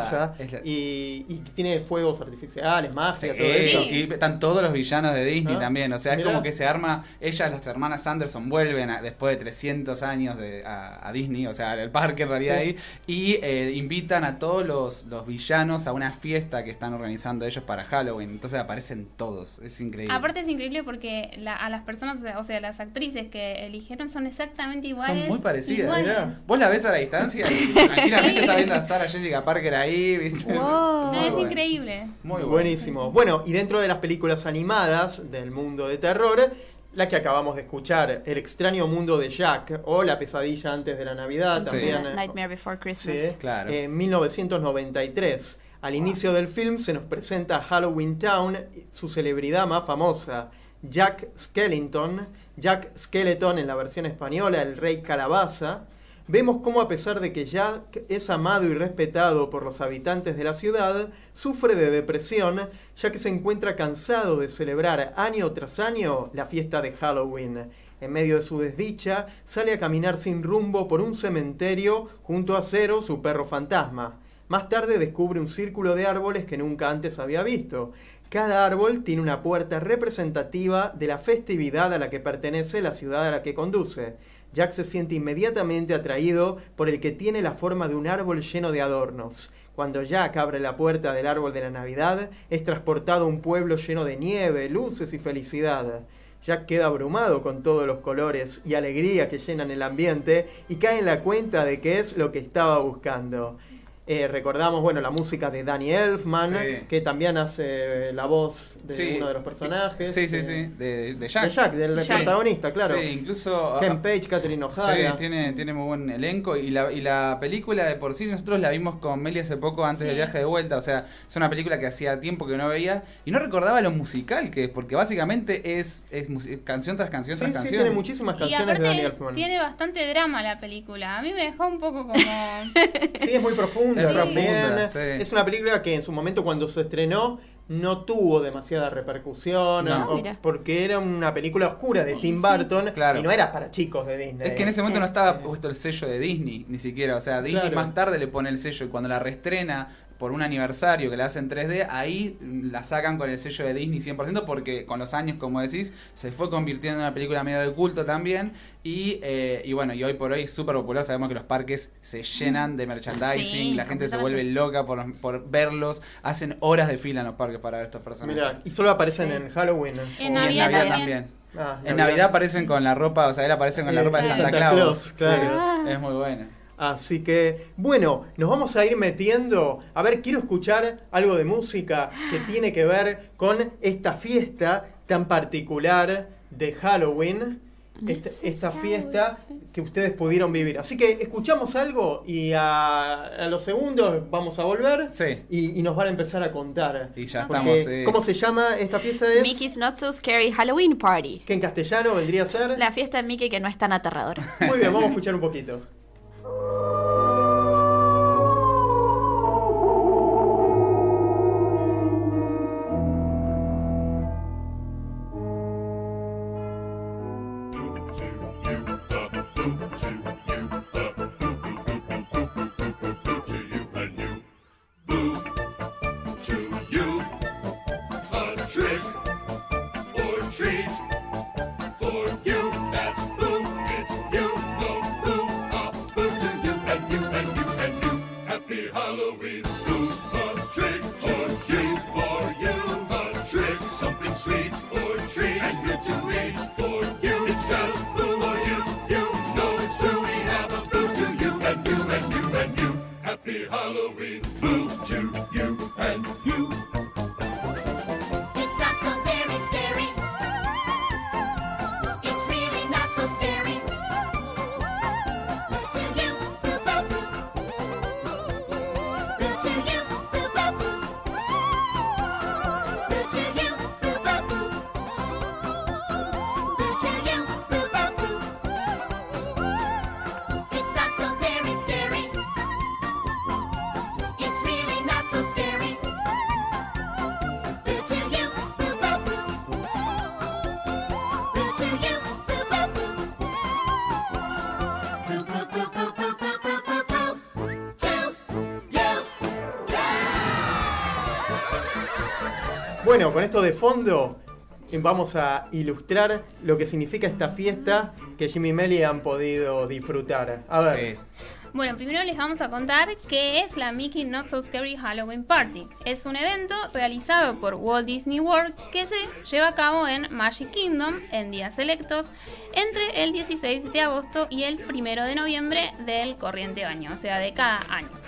famosa. La- Y, y tiene fuegos artificiales, magia, Sí, todo eso. y están todos los villanos de Disney Ah, también, o sea, es mirá. como que se arma, ellas, las hermanas Anderson, vuelven a- después de 300 años de, a, a Disney, o sea, al parque en realidad Sí. ahí, y eh, invitan a todos los, los villanos a una fiesta que están organizando ellos para Halloween, entonces aparecen todos, es increíble. Aparte es increíble porque la- a las personas, o sea, las actrices que eligieron son exactamente iguales. muy parecidas. iguales. Mirá. Vos la ves a la distancia y tranquilamente estás viendo a Sarah Jessica Parker ahí, ¿viste? Wow. No, es bueno. increíble. Muy bueno. Buenísimo. Bueno, y dentro de las películas animadas del mundo de terror, la que acabamos de escuchar, El extraño mundo de Jack, o La pesadilla antes de la Navidad, Sí. también. eh, Nightmare Before Sí, Christmas. Claro. En 1993. Al inicio del film se nos presenta Halloween Town, su celebridad más famosa, Jack Skellington, Jack Skeleton en la versión española, el rey calabaza. Vemos cómo a pesar de que Jack es amado y respetado por los habitantes de la ciudad, sufre de depresión ya que se encuentra cansado de celebrar año tras año la fiesta de Halloween. En medio de su desdicha, sale a caminar sin rumbo por un cementerio junto a Cero, su perro fantasma. Más tarde descubre un círculo de árboles que nunca antes había visto. Cada árbol tiene una puerta representativa de la festividad a la que pertenece la ciudad a la que conduce. Jack se siente inmediatamente atraído por el que tiene la forma de un árbol lleno de adornos. Cuando Jack abre la puerta del árbol de la Navidad, es transportado a un pueblo lleno de nieve, luces y felicidad. Jack queda abrumado con todos los colores y alegría que llenan el ambiente y cae en la cuenta de que es lo que estaba buscando. Eh, recordamos, bueno, la música de Danny Elfman, Sí. que también hace la voz de Sí. uno de los personajes. Sí, sí, eh, sí, de, de Jack. De Jack, del Jack. protagonista, claro. Sí, incluso... Ken Page, Catherine O'Hara. Sí, tiene, tiene muy buen elenco y la, y la película de por sí nosotros la vimos con Meli hace poco antes Sí. del viaje de vuelta, o sea, es una película que hacía tiempo que no veía y no recordaba lo musical que es, porque básicamente es, es canción tras canción Sí, tras sí, canción. tiene muchísimas Y canciones de Danny Elfman. tiene bastante drama la película. A mí me dejó un poco como... Sí, es muy profunda Es profunda, sí. Es una película que en su momento cuando se estrenó no tuvo demasiada repercusión No. o- Mira. porque era una película oscura de Tim Sí. Burton Claro. y no era para chicos de Disney. Es que en ese momento no estaba puesto el sello de Disney, ni siquiera. O sea, Disney Claro. más tarde le pone el sello y cuando la reestrena por un aniversario que la hacen 3D, ahí la sacan con el sello de Disney 100% porque con los años, como decís, se fue convirtiendo en una película medio de culto también. Y, eh, y bueno, y hoy por hoy es súper popular. Sabemos que los parques se llenan de merchandising, Sí, la gente se vuelve loca por, por verlos. Hacen horas de fila en los parques para ver estos personajes. Mirá, y solo aparecen Sí. en Halloween. En y en Navidad también. también. Ah, En Navidad aparecen con la ropa, o sea, él aparece con la ropa de. Santa, Santa Claus. Claus, claro. Sí, es muy buena. Así que, bueno, nos vamos a ir metiendo. A ver, quiero escuchar algo de música que tiene que ver con esta fiesta tan particular de Halloween. Esta, is esta fiesta que ustedes pudieron vivir. Así que escuchamos algo y a, a los segundos vamos a volver Sí. y, y nos van a empezar a contar. Y ya estamos. eh, ¿Cómo se llama esta fiesta? Es Mickey's Not So Scary Halloween Party. que en castellano vendría a ser. La fiesta de Mickey que no es tan aterradora. Muy bien, vamos a escuchar un poquito. To con esto de fondo vamos a ilustrar lo que significa esta fiesta que Jimmy y Melly han podido disfrutar. A ver, Sí. Bueno, primero les vamos a contar qué es la Mickey Not So Scary Halloween Party. Es un evento realizado por Walt Disney World que se lleva a cabo en Magic Kingdom en días selectos entre el 16 de agosto y el 1 de noviembre del corriente año, o sea, de cada año.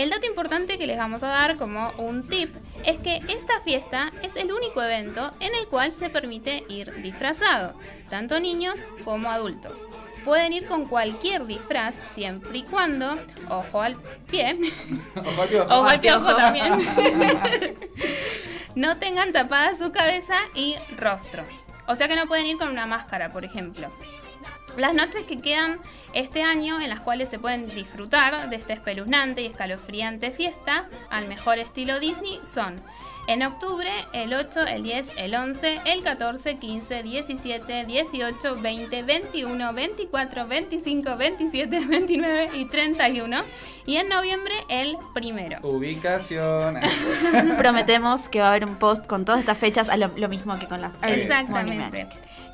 El dato importante que les vamos a dar como un tip es que esta fiesta es el único evento en el cual se permite ir disfrazado, tanto niños como adultos. Pueden ir con cualquier disfraz siempre y cuando, ojo al pie, Ojo al piojo. ojo al piojo también, no tengan tapada su cabeza y rostro. O sea que no pueden ir con una máscara, por ejemplo. Las noches que quedan este año en las cuales se pueden disfrutar de esta espeluznante y escalofriante fiesta al mejor estilo Disney son en octubre el 8, el 10, el 11, el 14, 15, 17, 18, 20, 21, 24, 25, 27, 29 y 31 y en noviembre el primero. Ubicación. Prometemos que va a haber un post con todas estas fechas, a lo, lo mismo que con las Exactamente.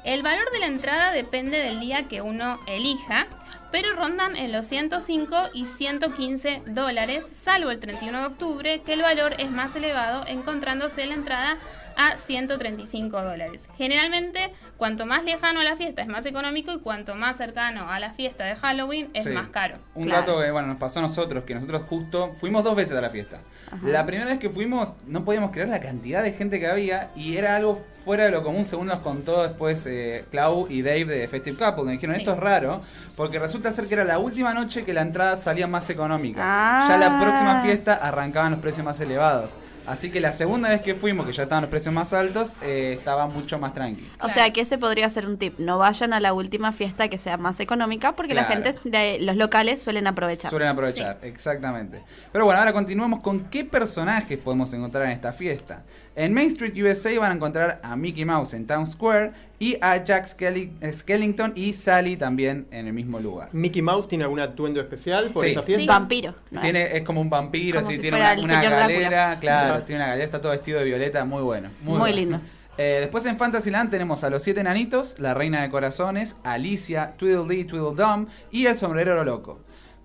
El valor de la entrada depende del día que uno elija, pero rondan en los 105 y 115 dólares, salvo el 31 de octubre, que el valor es más elevado, encontrándose la entrada a 135 dólares. Generalmente, cuanto más lejano a la fiesta es más económico y cuanto más cercano a la fiesta de Halloween es Sí. más caro. Un Claro. dato que bueno, nos pasó a nosotros, que nosotros justo fuimos dos veces a la fiesta. La primera vez que fuimos no podíamos creer la cantidad de gente que había y era algo fuera de lo común según nos contó después eh, Clau y Dave de Festive Couple. Me dijeron, Sí. esto es raro porque resulta ser que era la última noche que la entrada salía más económica. Ah. Ya la próxima fiesta arrancaban los precios más elevados. Así que la segunda vez que fuimos, que ya estaban los precios más altos, eh, estaba mucho más tranqui. O sea que ese podría ser un tip. No vayan a la última fiesta que sea más económica porque la gente de los locales suelen aprovechar. Suelen aprovechar, exactamente. Pero bueno, ahora continuamos con qué personajes podemos encontrar en esta fiesta. En Main Street USA van a encontrar a Mickey Mouse en Town Square y a Jack Skelly- eh, Skellington y Sally también en el mismo lugar. ¿Mickey Mouse tiene algún atuendo especial por Sí. esta Sí. fiesta? Vampiro. ¿no Tiene, es? es como un vampiro, Como sí, si tiene fuera una, galera, claro, tiene una galera, está todo vestido de violeta, muy bueno. Muy, Muy bueno. lindo. Eh, después en Fantasyland tenemos a los siete enanitos, la reina de corazones, Alicia, Tweedledee, Tweedledum y el sombrerero loco.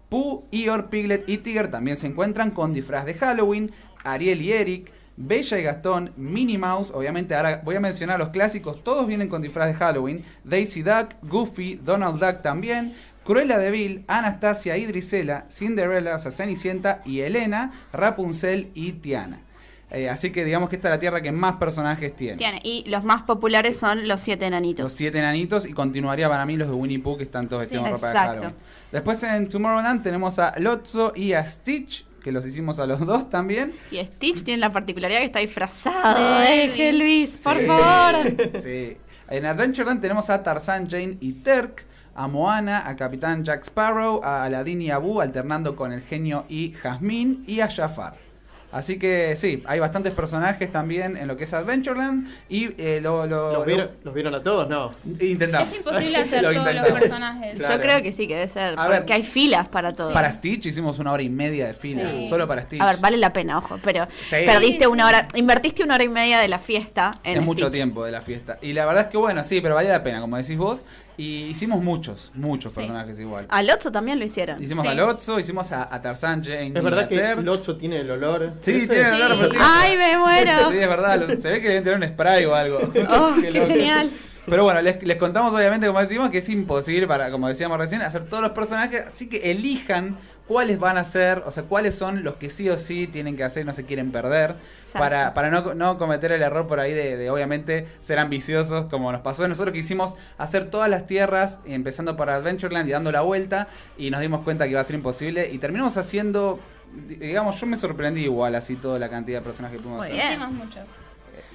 Pooh, Eeyore, Piglet y Tigger también se encuentran con disfraz de Halloween, Ariel y Eric, Bella y Gastón, Minnie Mouse, obviamente ahora voy a mencionar los clásicos, todos vienen con disfraz de Halloween, Daisy Duck, Goofy, Donald Duck también, Cruella de Vil, Anastasia y Drisela, Cinderella, o sea, Cenicienta y Elena, Rapunzel y Tiana. Eh, así que digamos que esta es la tierra que más personajes tiene. Tiene. Y los más populares son los siete enanitos. Los siete enanitos y continuaría para mí los de Winnie Pooh que están todos vestidos Sí, ropa de. Halloween. Después en Tomorrowland tenemos a Lotso y a Stitch, que los hicimos a los dos también. Y Stitch tiene la particularidad que está disfrazado. De Deje Luis, por Sí. favor. Sí. En Adventureland tenemos a Tarzan, Jane y Terk, a Moana, a Capitán Jack Sparrow, a Aladdin y Abu alternando con el genio y Jasmine y a Jafar. Así que sí, hay bastantes personajes también en lo que es Adventureland y eh, lo, lo- ¿Los lo- vieron, los vieron a todos? No. intentamos. Es imposible hacer Lo todos los personajes. Claro. Yo creo que sí que debe ser. A ver. porque hay filas para todo. Para Stitch hicimos una hora y media de fila, Sí. solo para Stitch. A ver, vale la pena, ojo, pero Sí. perdiste Sí, una hora, invertiste una hora y media de la fiesta en es mucho Stitch. tiempo de la fiesta. Y la verdad es que bueno, sí, pero vale la pena, como decís vos. Y hicimos muchos, muchos Sí. personajes igual. Al Otso también lo hicieron. Hicimos Sí. a Lotso, hicimos a, a Tarzan, Jane y ¿Es verdad a que. Lotso tiene el olor? Sí, ese? tiene el olor Sí. repetido. ¡Ay, me muero! Sí, es verdad. Se ve que deben tener un spray o algo. ¡Oh, qué loco. genial! Pero bueno, les, les contamos obviamente, como decimos, que es imposible para, como decíamos recién, hacer todos los personajes. Así que elijan cuáles van a ser, o sea, cuáles son los que sí o sí tienen que hacer y no se quieren perder. Exacto. Para, para no, no cometer el error por ahí de, de, obviamente ser ambiciosos, como nos pasó. Nosotros quisimos hacer todas las tierras, empezando por Adventureland y dando la vuelta, y nos dimos cuenta que iba a ser imposible. Y terminamos haciendo, digamos, yo me sorprendí igual así toda la cantidad de personajes que pudimos Muy hacer. bien. Hicimos muchos.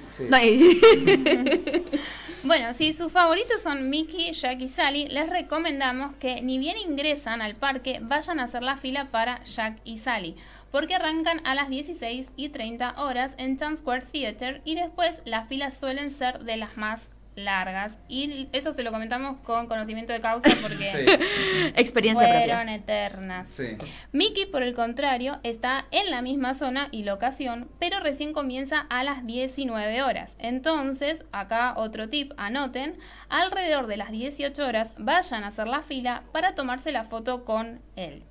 Sí. No, y- Bueno, si sus favoritos son Mickey, Jack y Sally, les recomendamos que ni bien ingresan al parque, vayan a hacer la fila para Jack y Sally, porque arrancan a las 16 y 30 horas en Town Square Theater y después las filas suelen ser de las más largas. Y eso se lo comentamos con conocimiento de causa porque Sí, Experiencia fueron propia. eternas. sí. Mickey, por el contrario, está en la misma zona y locación, pero recién comienza a las 19 horas. Entonces, acá otro tip, anoten, alrededor de las 18 horas vayan a hacer la fila para tomarse la foto con él.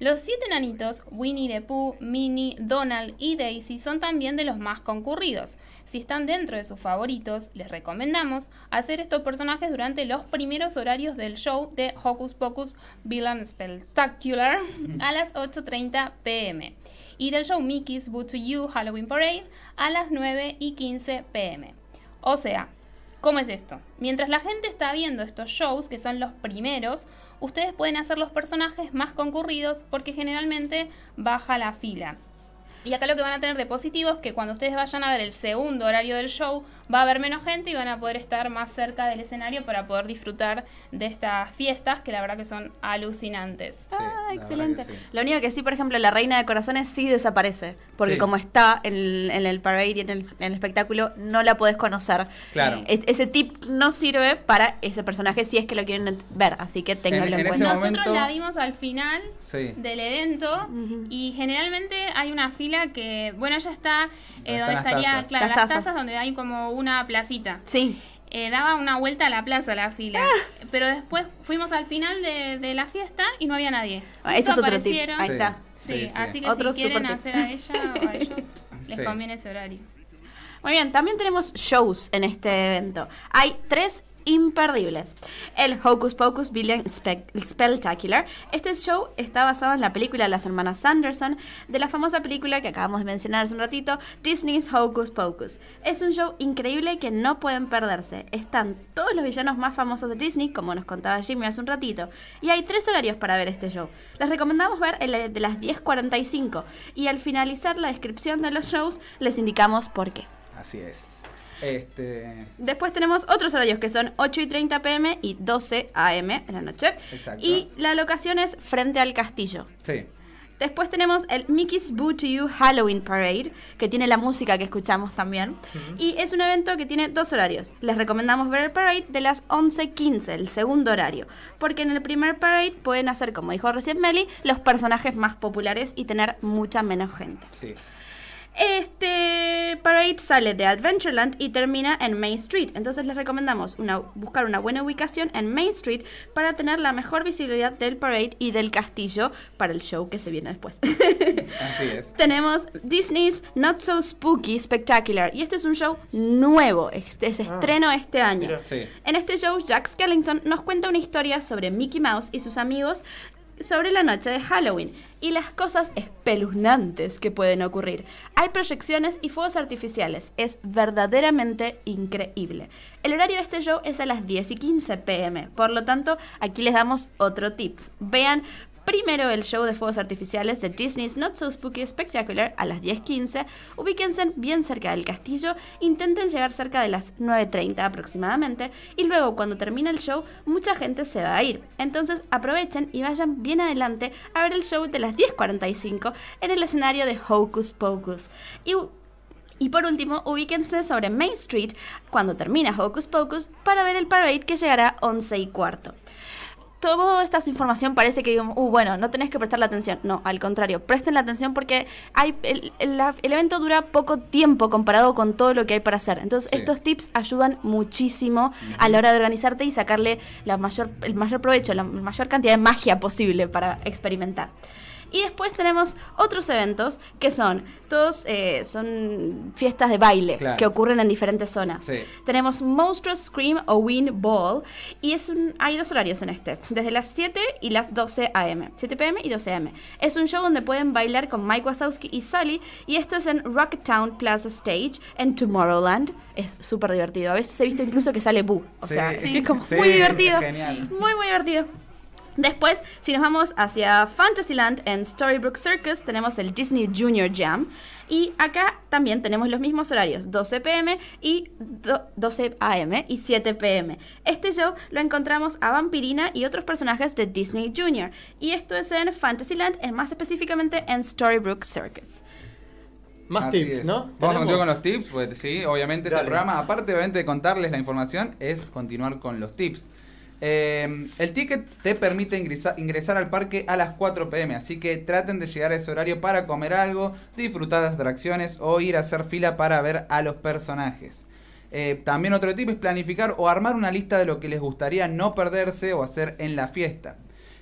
Los siete nanitos, Winnie the Pooh, Minnie, Donald y Daisy, son también de los más concurridos. Si están dentro de sus favoritos, les recomendamos hacer estos personajes durante los primeros horarios del show de Hocus Pocus Villain Spectacular a las 8.30 pm y del show Mickey's Boo to You Halloween Parade a las 9 y 15 pm. O sea, ¿Cómo es esto? Mientras la gente está viendo estos shows, que son los primeros, ustedes pueden hacer los personajes más concurridos porque generalmente baja la fila. Y acá lo que van a tener de positivo es que cuando ustedes vayan a ver el segundo horario del show, va a haber menos gente y van a poder estar más cerca del escenario para poder disfrutar de estas fiestas que la verdad que son alucinantes. Sí, Ah, excelente. sí. Lo único que sí, por ejemplo, la reina de corazones sí desaparece. Porque Sí. como está en el, en el parade y en el, en el espectáculo, no la podés conocer. Claro. Es- ese tip no sirve para ese personaje si es que lo quieren ver. Así que ténganlo en, en ese cuenta. Nosotros momento- la vimos al final Sí. del evento y generalmente hay una fila que, bueno, ya está Donde eh, donde estaría, tazas. claro, Las las, tazas. tazas donde hay como una placita. Sí. Eh, daba una vuelta a la plaza la fila, Ah. pero después fuimos al final de, de la fiesta y no había nadie. Ah, Justo es otro tip. Ahí Sí. está. Sí, Sí, sí. así que Otro si quieren hacer a ella o a ellos, les Sí. conviene ese horario. Muy bien, también tenemos shows en este evento. Hay tres imperdibles. El Hocus Pocus Villain Spec- Spectacular. Este show está basado en la película de las hermanas Sanderson, de la famosa película que acabamos de mencionar hace un ratito, Disney's Hocus Pocus. Es un show increíble que no pueden perderse. Están todos los villanos más famosos de Disney, como nos contaba Jimmy hace un ratito. Y hay tres horarios para ver este show. Les recomendamos ver el de las 10.45 y al finalizar la descripción de los shows les indicamos por qué. Así es. Este. Después tenemos otros horarios que son 8 y 30 pm y 12 am en la noche. Exacto. Y la locación es frente al castillo. Sí. Después tenemos el Mickey's Boo to You Halloween Parade, que tiene la música que escuchamos también. Y es un evento que tiene dos horarios. Les recomendamos ver el parade de las 11.15, el segundo horario. Porque en el primer parade pueden hacer, como dijo recién Meli, los personajes más populares y tener mucha menos gente. Sí. Este parade sale de Adventureland y termina en Main Street. Entonces les recomendamos una- buscar una buena ubicación en Main Street para tener la mejor visibilidad del parade y del castillo para el show que se viene después. Así es. Tenemos Disney's Not So Spooky Spectacular y este es un show nuevo, este es estreno este año. Sí. En este show, Jack Skellington nos cuenta una historia sobre Mickey Mouse y sus amigos sobre la noche de Halloween y las cosas espeluznantes que pueden ocurrir. Hay proyecciones y fuegos artificiales. Es verdaderamente increíble. El horario de este show es a las 10 y 15 pm. Por lo tanto, aquí les damos otro tips. Vean Primero el show de fuegos artificiales de Disney's Not So Spooky Spectacular a las 10.15. Ubíquense bien cerca del castillo, intenten llegar cerca de las 9.30 aproximadamente y luego cuando termine el show mucha gente se va a ir. Entonces aprovechen y vayan bien adelante a ver el show de las 10.45 en el escenario de Hocus Pocus. Y y por último, ubíquense sobre Main Street cuando termina Hocus Pocus para ver el parade que llegará 11 y cuarto. Toda esta información parece que digo, uh, bueno, no tenés que prestarle atención. No, al contrario, presten la atención porque hay, el, el- la- el evento dura poco tiempo comparado con todo lo que hay para hacer. Entonces, Sí. estos tips ayudan muchísimo a la hora de organizarte y sacarle la mayor, el mayor provecho, la mayor cantidad de magia posible para experimentar. Y después tenemos otros eventos que son, todos eh, son fiestas de baile Claro. que ocurren en diferentes zonas. Sí. Tenemos Monstrous Scream o Win Ball y es un, hay dos horarios en este, desde las 7 y las 12 am, 7 pm y 12 am. Es un show donde pueden bailar con Mike Wazowski y Sully y esto es en Rocketown Plaza Stage en Tomorrowland. Es súper divertido. A veces he visto incluso que sale Boo. O Sí. sea, Sí. es como Sí, muy divertido. genial. Muy, muy divertido. Después, si nos vamos hacia Fantasyland en Storybrooke Circus, tenemos el Disney Junior Jam. Y acá también tenemos los mismos horarios, 12 pm y do- 12 am y 7 pm. Este show lo encontramos a Vampirina y otros personajes de Disney Junior. Y esto es en Fantasyland, es más específicamente en Storybrooke Circus. Más Así tips, es. ¿no? Vamos a continuar con los tips, pues sí, obviamente este Dale. programa, aparte obviamente de contarles la información, es continuar con los tips. Eh, el ticket te permite ingresa- ingresar al parque a las 4 pm, así que traten de llegar a ese horario para comer algo, disfrutar las atracciones o ir a hacer fila para ver a los personajes. Eh, también otro tip es planificar o armar una lista de lo que les gustaría no perderse o hacer en la fiesta.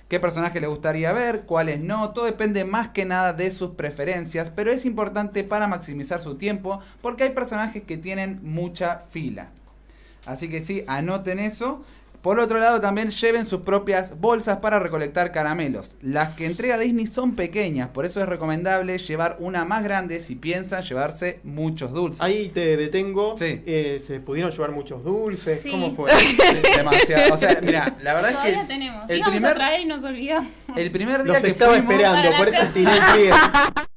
¿Qué personaje les gustaría ver? ¿Cuáles no? Todo depende más que nada de sus preferencias, pero es importante para maximizar su tiempo porque hay personajes que tienen mucha fila. Así que sí, anoten eso. Por otro lado, también lleven sus propias bolsas para recolectar caramelos. Las que entrega Disney son pequeñas, por eso es recomendable llevar una más grande si piensan llevarse muchos dulces. Ahí te detengo. Sí. Eh, ¿Se pudieron llevar muchos dulces? Sí. ¿Cómo fue? Demasiado. O sea, mira, la verdad es Todavía que tenemos. el Íbamos primer- a traer y nos olvidamos. el primer día Los que estaba fuimos- esperando, por eso tiré el pie.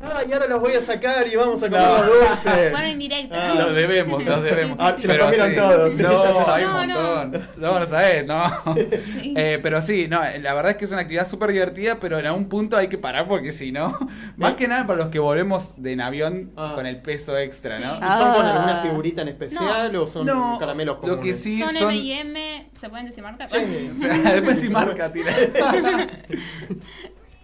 Ah, y ahora los voy a sacar y vamos a comer No. los dulces. Fueron indirecta. Ah. Los debemos, los debemos. Ah, se los comieron todos. No, hay un No, no. montón. No, no sabés, no. Sí. Eh, pero sí, no, la verdad es que es una actividad súper divertida, pero en algún punto hay que parar porque si no, más que nada para los que volvemos de en avión Ah. con el peso extra, ¿no? Sí. ¿Y son con Ah. alguna figurita en especial o son No, caramelos comunes? lo que sí son, son... M&M, ¿se pueden desmarcar? Sí. O sea, después sí marca, tira.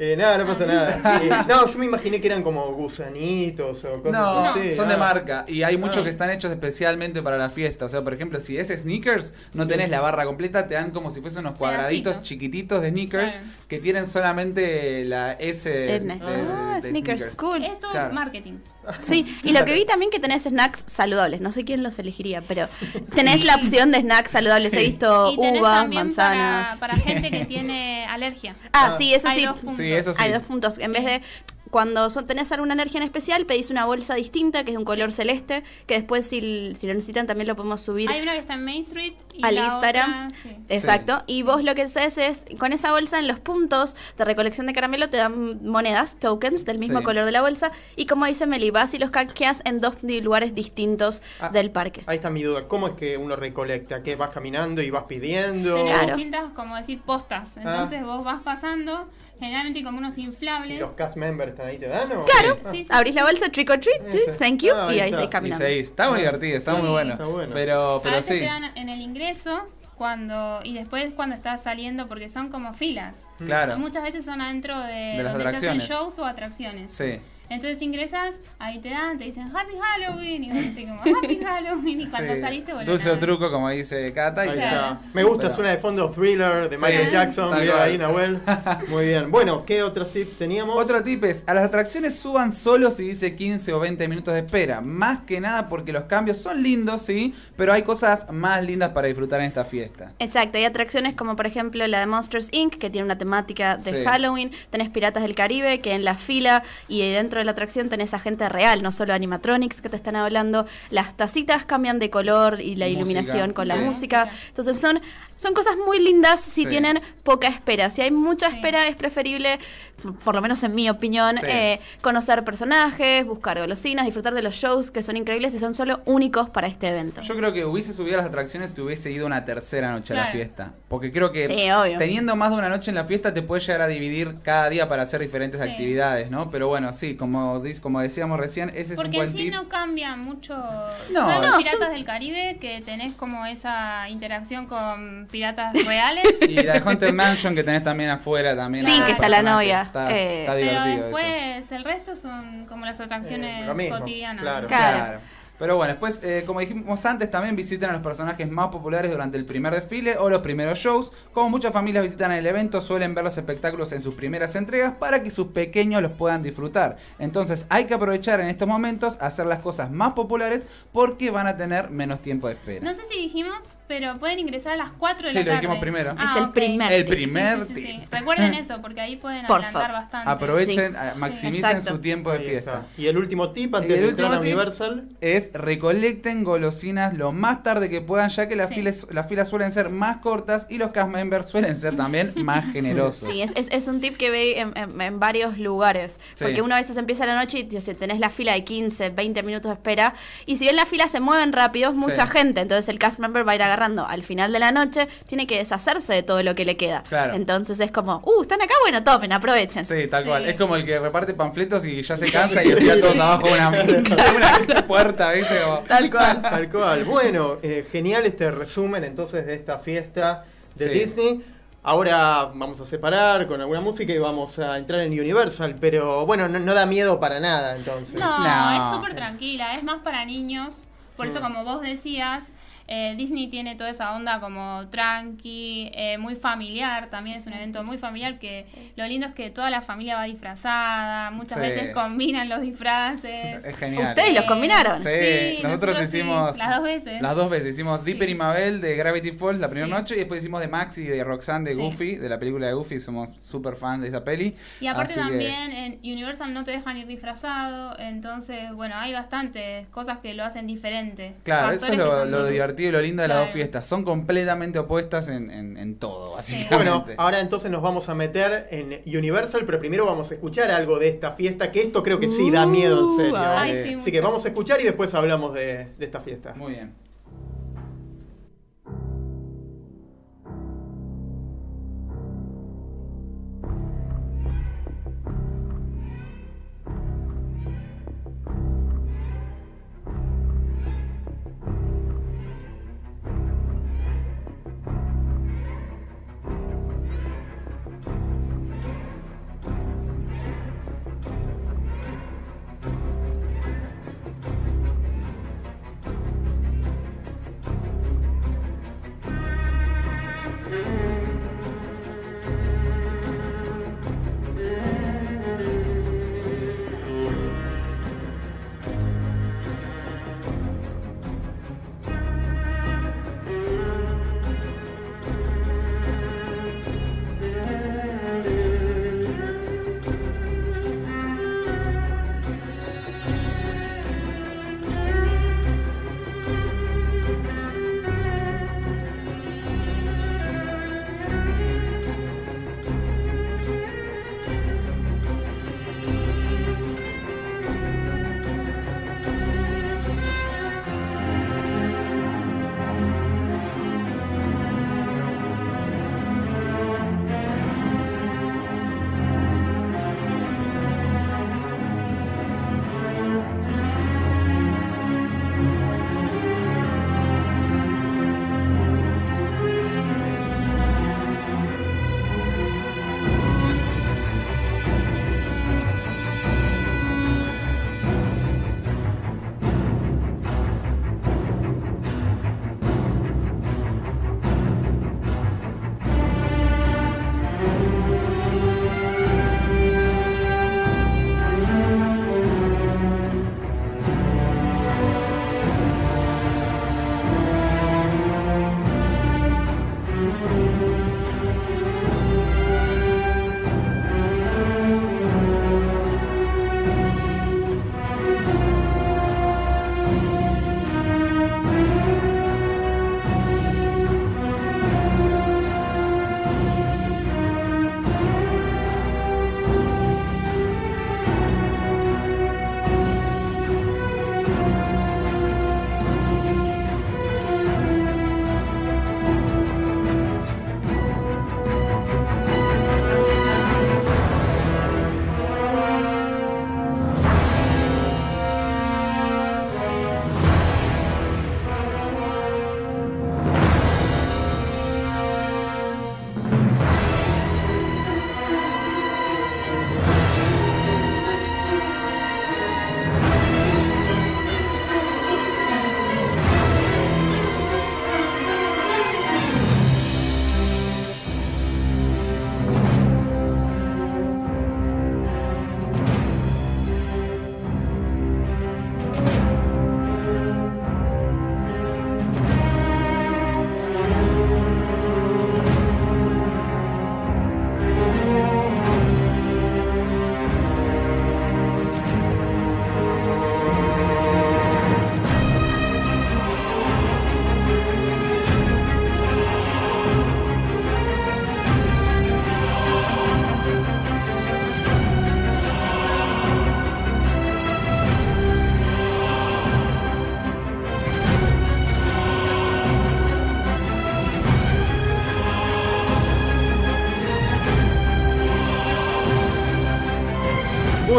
Eh, nada, no pasa nada. Eh, no, yo me imaginé que eran como gusanitos o cosas No, así. son de Ah. marca y hay muchos Ah. que están hechos especialmente para la fiesta. O sea, por ejemplo, si es sneakers, no Sí. tenés la barra completa, te dan como si fuesen unos cuadraditos Pedacito. chiquititos de sneakers Claro. que tienen solamente la S de, Ah, de sneakers, cool. Es todo Claro. marketing. Sí, y lo que vi también que tenés snacks saludables. No sé quién los elegiría, pero tenés la opción de snacks saludables. He visto uvas, manzanas. Para, para gente que tiene alergia. Ah, sí, eso Hay sí. dos puntos. Sí, eso sí. Hay dos puntos. En Sí. vez de cuando son- tenés alguna alergia en especial, pedís una bolsa distinta que es de un color celeste, que después si, si lo necesitan también lo podemos subir. Hay una que está en Main Street y Al la Instagram. otra, sí. Exacto. Y vos lo que haces es, con esa bolsa en los puntos de recolección de caramelo te dan monedas, tokens del mismo Sí. color de la bolsa. Y como dice Meli, vas y los canjeas en dos lugares distintos Ah, del parque. Ahí está mi duda. ¿Cómo es que uno recolecta? ¿Qué vas caminando y vas pidiendo? Tenés Claro. distintas, como decir, postas. Entonces vos vas pasando, generalmente como unos ¿Y inflables. los cast members están ahí te dan? o? Claro, Sí, sí, sí. abrís la bolsa, trick or treat, Ese. thank you, Ah, y ahí seguís Y caminando. seis. Está muy divertido, está Sí. muy bueno. Está bueno. Pero, a pero veces sí. te dan en el ingreso cuando y después cuando estás saliendo porque son como filas. Claro. Muchas veces son adentro de, De las donde se hacen atracciones. shows o atracciones. Sí. Entonces ingresas, ahí te dan, te dicen Happy Halloween y vos decís como Happy Halloween y cuando sí. saliste volvés Dulce o truco, como dice Cata. y- Claro. Me gusta, Pero- suena de fondo thriller de Michael Sí, Jackson. Bien ahí, Nahuel. Muy bien. Bueno, ¿qué otros tips teníamos? Otro tip es, a las atracciones suban solo si dice 15 o 20 minutos de espera. Más que nada porque los cambios son lindos, sí, pero hay cosas más lindas para disfrutar en esta fiesta. Exacto, hay atracciones como por ejemplo la de Monsters Inc., que tiene una temática de Sí. Halloween, tenés Piratas del Caribe, que en la fila y dentro de la atracción tenés a gente real, no solo animatronics que te están hablando, las tacitas cambian de color y la Música, iluminación con la sí. Música. entonces son... Son cosas muy lindas si Sí. tienen poca espera. Si hay mucha Sí. espera, es preferible, por lo menos en mi opinión, Sí. eh, conocer personajes, buscar golosinas, disfrutar de los shows que son increíbles y son solo únicos para este evento. Yo creo que hubiese subido a las atracciones si hubiese ido una tercera noche a la fiesta. Porque creo que teniendo más de una noche en la fiesta te puedes llegar a dividir cada día para hacer diferentes Sí. actividades, ¿no? Pero bueno, sí, como, dis- como decíamos recién, ese es un Porque buen en sí tip. no cambia mucho. No, son los no, piratas son- del Caribe que tenés como esa interacción con piratas reales. Y la de Haunted Mansion que tenés también afuera también. Sí, que está la novia, Está, eh, está Pero divertido eso. después el resto son como las atracciones Eh, lo mismo, cotidianas. claro. Claro. Pero bueno, después, eh, como dijimos antes, también visitan a los personajes más populares durante el primer desfile o los primeros shows. Como muchas familias visitan el evento, suelen ver los espectáculos en sus primeras entregas para que sus pequeños los puedan disfrutar. Entonces hay que aprovechar en estos momentos, hacer las cosas más populares porque van a tener menos tiempo de espera. No sé si dijimos, pero pueden ingresar a las 4 de Sí, la lo tarde. dijimos primero. Ah, Es el primer El primer Sí, sí, sí, sí. tip. Recuerden eso, porque ahí pueden Por adelantar favor. bastante. Aprovechen, Sí. a- maximicen su tiempo de fiesta. Y el último tip antes el de entrar a Universal. Es recolecten golosinas lo más tarde que puedan, ya que las, Sí. filas, las filas suelen ser más cortas y los cast members suelen ser también más generosos. Sí, es, es- es un tip que ve en, en- en varios lugares. Sí. Porque una vez empieza la noche y si tenés la fila de 15, 20 minutos de espera. Y si bien las filas se mueven rápido, es mucha Sí. gente. Entonces el cast member va a ir agarrando al final de la noche, tiene que deshacerse de todo lo que le queda. Claro. Entonces es como, uh, están acá, bueno, tomen, aprovechen. Sí, tal Sí. cual. Es como el que reparte panfletos y ya se cansa y los tira todos abajo de una, puerta, ¿viste? Como- Tal cual. Tal cual. Bueno, eh, genial este resumen entonces de esta fiesta de Sí. Disney. Ahora vamos a separar con alguna música y vamos a entrar en Universal, pero bueno, no, no da miedo para nada entonces. No, No. es súper tranquila, es más para niños. Por eso, Mm. como vos decías, eh, Disney tiene toda esa onda como tranqui, eh, muy familiar. También es un evento muy familiar que lo lindo es que toda la familia va disfrazada. Muchas Sí. veces combinan los disfraces. Es genial. Ustedes los combinaron. Sí, Sí, nosotros, nosotros sí, hicimos las dos veces. Las dos veces. Hicimos Dipper Sí. y Mabel de Gravity Falls la primera Sí. noche y después hicimos de Max y de Roxanne de Sí. Goofy, de la película de Goofy. Somos súper fan de esa peli. Y aparte Así que- también en Universal no te dejan ir disfrazado, entonces bueno, hay bastantes cosas que lo hacen diferente. Claro, eso es lo, muy- divertido y lo lindo de las dos fiestas. Son completamente opuestas en, en- en todo, básicamente. Bueno, ahora entonces nos vamos a meter en Universal, pero primero vamos a escuchar algo de esta fiesta, que esto creo que sí da miedo en serio. Ay, Ay, sí, Así que vamos a escuchar y después hablamos de, de esta fiesta. Muy bien.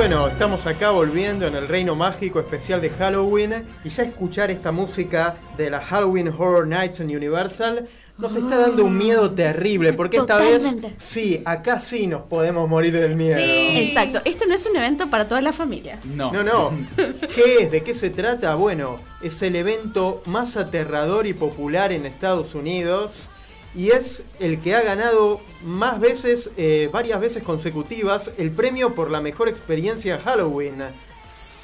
Bueno, estamos acá volviendo en el Reino Mágico especial de Halloween y ya escuchar esta música de la Halloween Horror Nights en Universal nos está dando un miedo terrible porque esta Totalmente. vez sí, acá sí nos podemos morir del miedo. Sí. Exacto. Este no es un evento para toda la familia. No. No, no. ¿Qué es? ¿De qué se trata? Bueno, es el evento más aterrador y popular en Estados Unidos y es el que ha ganado más veces, eh, varias veces consecutivas, el premio por la mejor experiencia Halloween.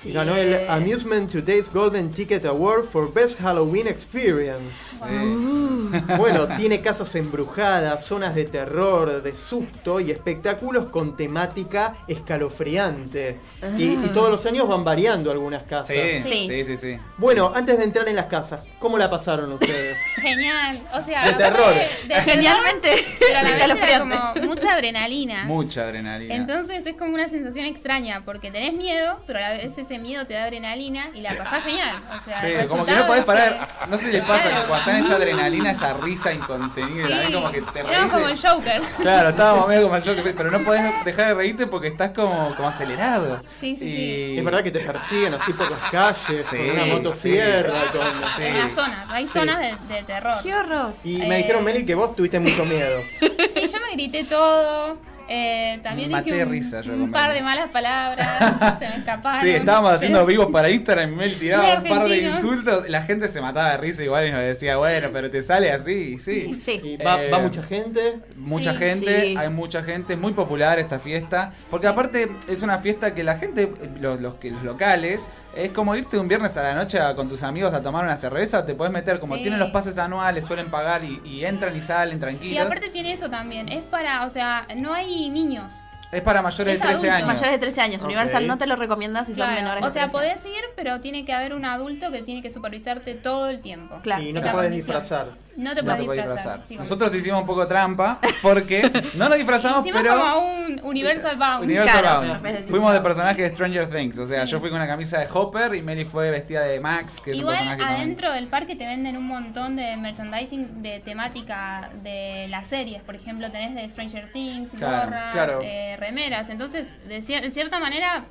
Sí. Ganó el Amusement Today's Golden Ticket Award for Best Halloween Experience. Sí. Bueno, tiene casas embrujadas, zonas de terror, de susto y espectáculos con temática escalofriante. Y, y todos los años van variando algunas casas. Sí, Sí. sí, sí, sí. Bueno, antes de entrar en las casas, ¿cómo la pasaron ustedes? Genial. O sea, De terror. de Genialmente. pero a la vez era como mucha adrenalina. Mucha adrenalina. Entonces es como una sensación extraña, porque tenés miedo, pero a la vez ese miedo te da adrenalina y la pasás genial. O sea, Sí, como que no podés parar. que- No sé si les pasa Claro. que cuando están esa adrenalina, esa risa incontenida, también como que te Era reís. como el Joker. Claro, estábamos medio como el Joker, pero no podés dejar de reírte porque estás como, como acelerado. Sí, sí, Y- Es verdad que te persiguen así por las calles, Sí, con una motosierra, sí. con... Sí. En las zonas, hay Sí. zonas de, de terror. Qué horror. Y Eh. me dijeron, Meli, que vos tuviste mucho miedo. Sí, yo me grité todo. Eh, también Maté dije un, risa yo un par de malas palabras, se me escaparon. Sí, estábamos haciendo pero- vivos para Instagram y Mel tiraba un par de insultos. La gente se mataba de risa igual y nos decía, bueno, pero te sale así, sí. Sí. Y va, Eh, va mucha gente. Mucha Sí. gente, Sí. hay mucha gente, es muy popular esta fiesta, porque aparte es una fiesta que la gente, los, los, que- los locales, es como irte un viernes a la noche a- con tus amigos a tomar una cerveza, te puedes meter, como Sí. tienen los pases anuales, suelen pagar y, y entran y salen Y tranquilos. aparte tiene eso también, es para, o sea, no hay niños. es para mayores es de 13 adulto. años. Mayores de 13 años. Ok. Universal no te lo recomienda si son Claro, menores de o sea, 13. podés ir, pero tiene que haber un adulto que tiene que supervisarte todo el tiempo. Claro. y no te puedes condición. disfrazar. No te No puedes te podés disfrazar. disfrazar. sí, Nosotros hicimos un poco trampa porque no nos disfrazamos, Hicimos pero como un Universal Bound. Universal Claro, Bound. Fuimos de personaje de Stranger Things, o sea, Sí. yo fui con una camisa de Hopper y Meli fue vestida de Max, que es un Igual personaje también. adentro del parque te venden un montón de merchandising de temática de las series. Por ejemplo, tenés de Stranger Things, Claro, gorras, claro. eh, remeras. Entonces, de cier- en cierta manera,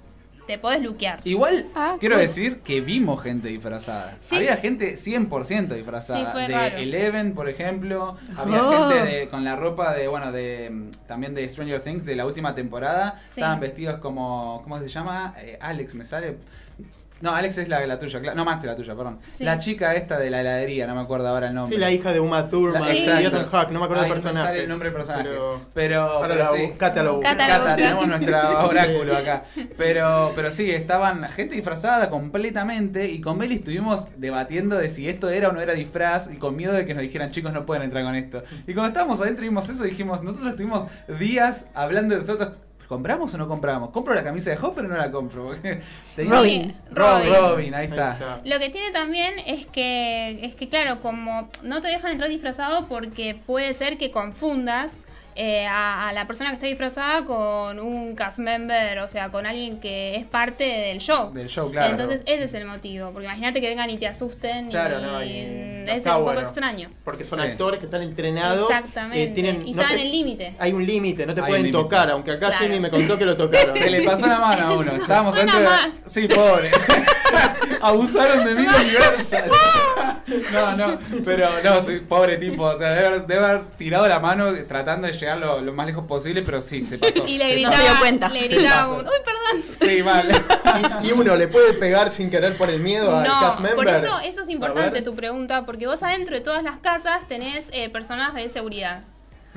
te podés luquear. Igual Ah, quiero cool. decir que vimos gente disfrazada. Sí. Había gente 100% disfrazada. Sí, fue de raro. Eleven, por ejemplo. Había Oh. gente de- con la ropa de, bueno, de mm, también de Stranger Things de la última temporada. Sí. Estaban vestidos como, ¿cómo se llama? Eh, Alex, me sale. No, Alex es la, la tuya, cla- no, Max es la tuya, perdón. Sí. La chica esta de la heladería, no me acuerdo ahora el nombre. Sí, la hija de Uma Thurman La- y exacto. Ethan Hawke, no me acuerdo Ay, del no me personaje. sale el nombre del personaje. Pero, Pero, ahora pero la sí. Cata busca. Tenemos nuestra oráculo acá. Pero, pero sí, estaban gente disfrazada completamente y con Meli estuvimos debatiendo de si esto era o no era disfraz y con miedo de que nos dijeran chicos no pueden entrar con esto. Y cuando estábamos adentro y vimos eso dijimos, nosotros estuvimos días hablando de nosotros. ¿Compramos o no compramos? ¿Compro la camisa de Hopper o no la compro? Robin. Robin. Robin. Robin, ahí está. Lo que tiene también es que, es que claro, como no te dejan entrar disfrazado porque puede ser que confundas eh, a, a la persona que está disfrazada con un cast member, o sea, con alguien que es parte del show. Del show, claro. Entonces ese es el motivo, porque imagínate que vengan y te asusten Claro, y no, y es está un poco bueno. extraño. Porque son Sí. actores que están entrenados. Exactamente. eh, tienen, y no saben te- el límite. Hay un límite, no te Hay pueden tocar, aunque acá Claro. Jimmy me contó que lo tocaron. Se le pasó la mano a uno. Estábamos dentro de... Sí, pobre. Abusaron de mí Universal. No, no, pero no, sí, pobre tipo. O sea, debe haber, debe haber tirado la mano tratando de llegar lo, lo más lejos posible, pero sí, se pasó. Y le no gritaba, se dio cuenta. le gritaba un, uy, perdón. Sí, mal. Y, y uno le puede pegar sin querer por el miedo al cast No, member. por eso, eso es importante tu pregunta, porque vos adentro de todas las casas tenés eh, personas de seguridad.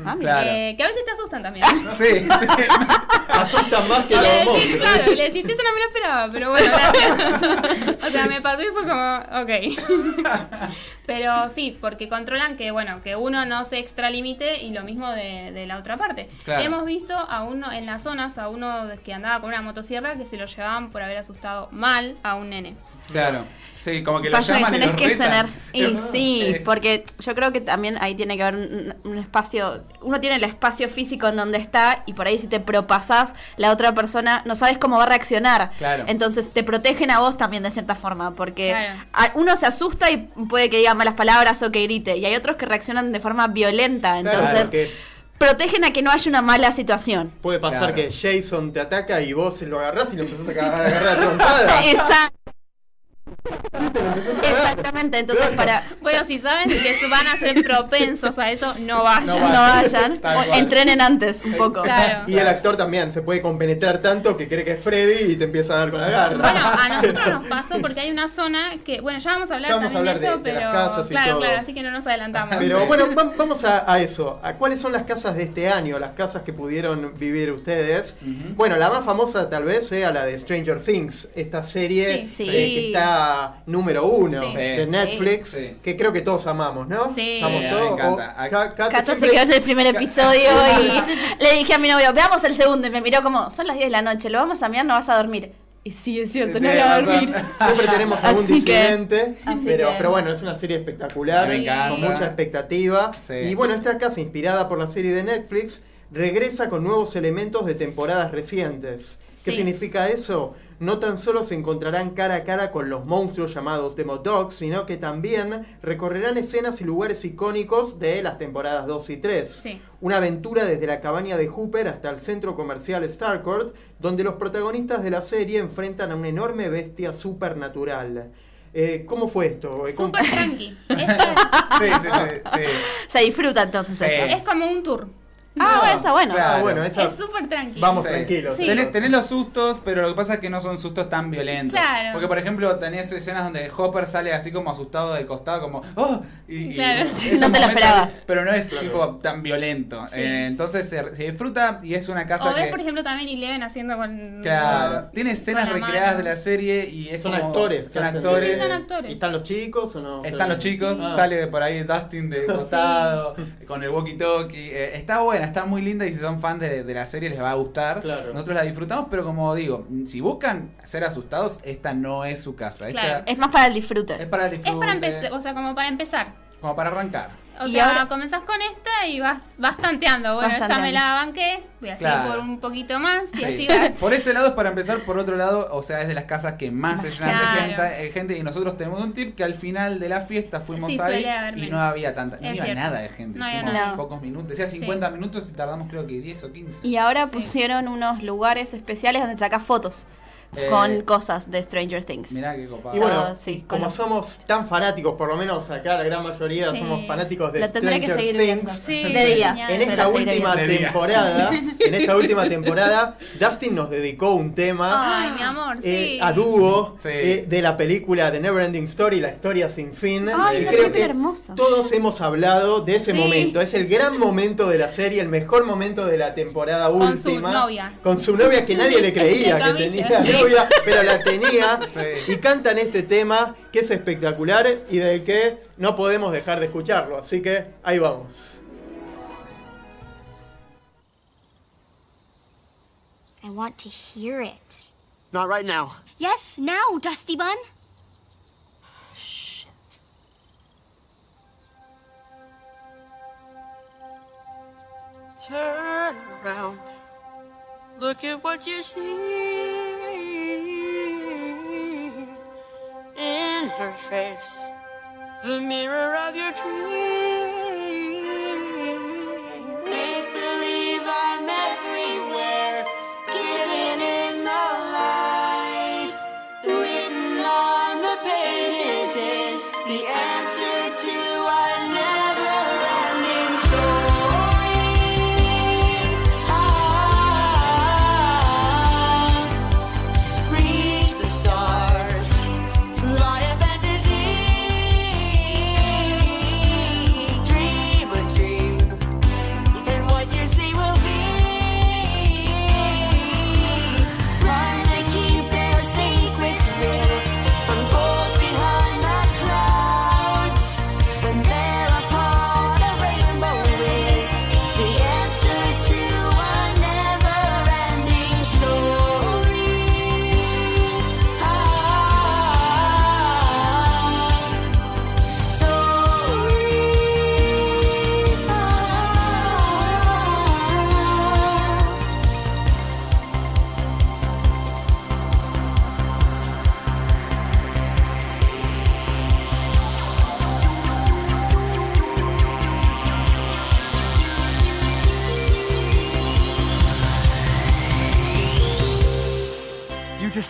Ah. Claro. Eh, que a veces te asustan también. Sí, sí. Asustan más que los monstruos. claro, y le decís, eso no me lo esperaba, pero bueno, gracias. o sea, me pasó y fue como, ok. pero sí, porque controlan que, bueno, que uno no se extralimite y lo mismo de, de la otra parte. Claro. Hemos visto a uno en las zonas, a uno que andaba con una motosierra que se lo llevaban por haber asustado mal a un nene. Claro. Sí, como que lo Pasa que llaman y tenés los que retan. cenar. Y sí, Es- porque yo creo que también ahí tiene que haber un, un espacio. Uno tiene el espacio físico en donde está y por ahí si te propasás, la otra persona no sabes cómo va a reaccionar. Claro. Entonces te protegen a vos también de cierta forma, porque Claro. a- uno se asusta y puede que diga malas palabras o que grite, y hay otros que reaccionan de forma violenta. Claro, Entonces, porque protegen a que no haya una mala situación. Puede pasar Claro. que Jason te ataca y vos lo agarrás y lo empezás a agarrar a trompada. Exacto. Exactamente, entonces para Bueno, si saben que van a ser propensos a eso, no vayan. No no vayan, entrenen antes un poco. Claro. Y el actor también se puede compenetrar tanto que cree que es Freddy y te empieza a dar con la garra. Bueno, a nosotros nos pasó porque hay una zona que, bueno, ya vamos a hablar Ya vamos a también de eso, de- de pero las casas y claro, todo. claro, así que no nos adelantamos. Pero bueno, va- vamos a, a eso. ¿A cuáles son las casas de este año? Las casas que pudieron vivir ustedes. Bueno, la más famosa tal vez sea la de Stranger Things, esta serie Sí. eh, que está número uno Sí. de. Netflix, Sí. que creo que todos amamos, ¿no? Sí. Amamos Sí, todos. me encanta. O- Cata Cata se quedó en el primer episodio y le dije a mi novio, veamos el segundo y me miró como, son las 10 de la noche, lo vamos a mirar, no vas a dormir. Y sí, es cierto, no voy a dormir. Siempre tenemos algún Así disidente, pero, que- pero bueno, es una serie espectacular, con mucha expectativa. Sí. Y bueno, esta casa, inspirada por la serie de Netflix, regresa con nuevos elementos de temporadas recientes. ¿Qué Sí. significa eso? No tan solo se encontrarán cara a cara con los monstruos llamados Demodogs, sino que también recorrerán escenas y lugares icónicos de las temporadas 2 y 3. Sí. Una aventura desde la cabaña de Hooper hasta el centro comercial Starcourt, donde los protagonistas de la serie enfrentan a una enorme bestia supernatural. Eh, ¿Cómo fue esto? Eh, ¿cómo- Súper tranqui. Esto Sí, sí, sí, sí. Se disfruta entonces Sí. eso. es, es como un tour. Ah, bueno, está bueno. Claro. Ah, bueno, esa- Es súper tranqui. Vamos Sí. tranquilos. Sí. Tenés, tenés los sustos, pero lo que pasa es que no son sustos tan violentos. Claro. Porque, por ejemplo, tenés escenas donde Hopper sale así como asustado del costado, como ¡Oh! Y, y Claro. esos No te lo momentos- esperabas. Pero no es Claro. tipo tan violento. Sí. Eh, entonces se, se disfruta y es una casa O ves, que. por ejemplo, también Eleven haciendo con. Claro, tiene escenas con la recreadas mano. de la serie y es Son como- actores. Son hacen- actores. Sí, son actores. ¿Y ¿Están los chicos o no? Están los chicos, Ah. sale por ahí Dustin de costado, con el walkie-talkie. Eh, está buena, está muy linda y si son fans de, de la serie les va a gustar. Claro. Nosotros la disfrutamos, pero como digo, si buscan ser asustados, esta no es su casa. Esta Claro. Es más para el disfrute. es para el Es disfrute, para empezar, o sea, como para empezar. como para arrancar. O Y sea, ahora- comenzás con esta y vas, vas tanteando. Bueno, Vas esta me la banqué, voy a seguir Claro. por un poquito más y Sí. así vas. Por ese lado es para empezar, por otro lado, o sea, es de las casas que más se llenan de gente, eh, gente, y nosotros tenemos un tip que al final de la fiesta fuimos Sí, ahí y no había tanta, no Es iba cierto. nada de gente, No había hicimos nada. pocos minutos, decía 50 minutos y tardamos creo que 10 o 15. Y ahora Sí. pusieron unos lugares especiales donde sacas fotos Eh, con cosas de Stranger Things. Mirá qué copado. Y bueno, Ah, sí, como somos tan fanáticos, por lo menos acá la gran mayoría Sí. somos fanáticos de Lo tendré que Stranger seguir Things. Sí, de día. En esta última temporada, en esta última temporada, Dustin nos dedicó un tema Ay, mi amor, sí. eh, a dúo Sí. eh, de la película The Neverending Story, la historia sin fin. Ay, y esa creo que hermosa. todos hemos hablado de ese Sí. momento. Es el gran momento de la serie, el mejor momento de la temporada Con su última. novia. Con su novia que nadie le creía que tenía novia, pero la tenía. Sí. Y cantan este tema que es espectacular y del que no podemos dejar de escucharlo. Así que ahí vamos. I want to hear it. Not right now. Yes, now, Dusty Bun. Turn around. Look at what you see. Her face, the mirror of your dreams.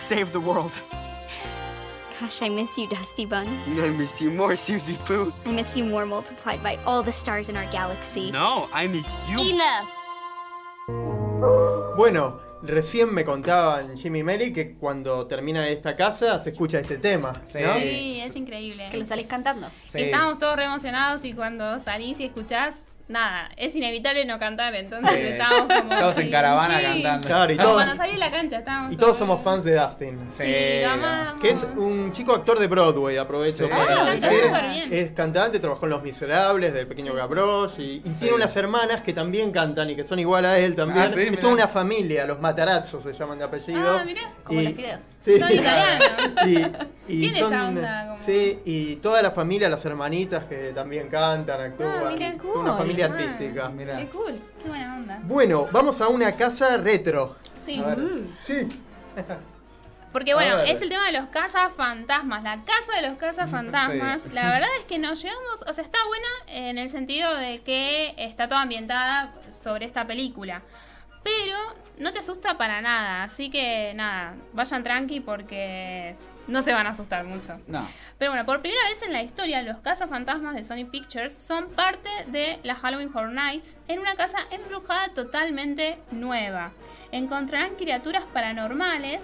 Save the world. Gosh, I miss you, Dusty Bun. I miss you more, Susie Pooh. I miss you more multiplied by all the stars in our galaxy. No, I miss you. Enough. Bueno, recién me contaban Jimmy y Meli que cuando termina esta casa se escucha este tema. Sí. ¿no? Sí, es increíble. Que lo salís cantando. Sí. Estábamos todos re emocionados y cuando salís y escuchás, nada, es inevitable no cantar, entonces Sí. estábamos como... Todos en caravana sí. cantando. Claro, y todos, cuando salí de la cancha estábamos y todos somos fans de Dustin. Sí. Sí, lo amamos. Que es un chico actor de Broadway, aprovecho Sí. para Ah, decir. súper bien. Es cantante, trabajó en Los Miserables, del Pequeño Gavroche, y, y Sí. tiene unas hermanas que también cantan y que son igual a él también. Ah, sí, es toda una familia, los Matarazzo se llaman de apellido. Ah, mirá. Como Y- los fideos. Sí. Son italianos. Y, y Tiene son, esa onda como- Sí, y toda la familia, las hermanitas que también cantan, actúan. Ah, mirá, Toda una cool. familia Ah, artística. Mirá. Qué cool, qué buena onda. Bueno, vamos a una casa retro. Sí. A ver. Sí. Porque bueno, es el tema de los cazafantasmas, la casa de los cazafantasmas. Sí. La verdad es que nos llevamos, o sea, está buena en el sentido de que está toda ambientada sobre esta película. Pero no te asusta para nada, así que nada, vayan tranqui porque no se van a asustar mucho. No. Pero bueno, por primera vez en la historia, los cazafantasmas de Sony Pictures son parte de la Halloween Horror Nights en una casa embrujada totalmente nueva. Encontrarán criaturas paranormales.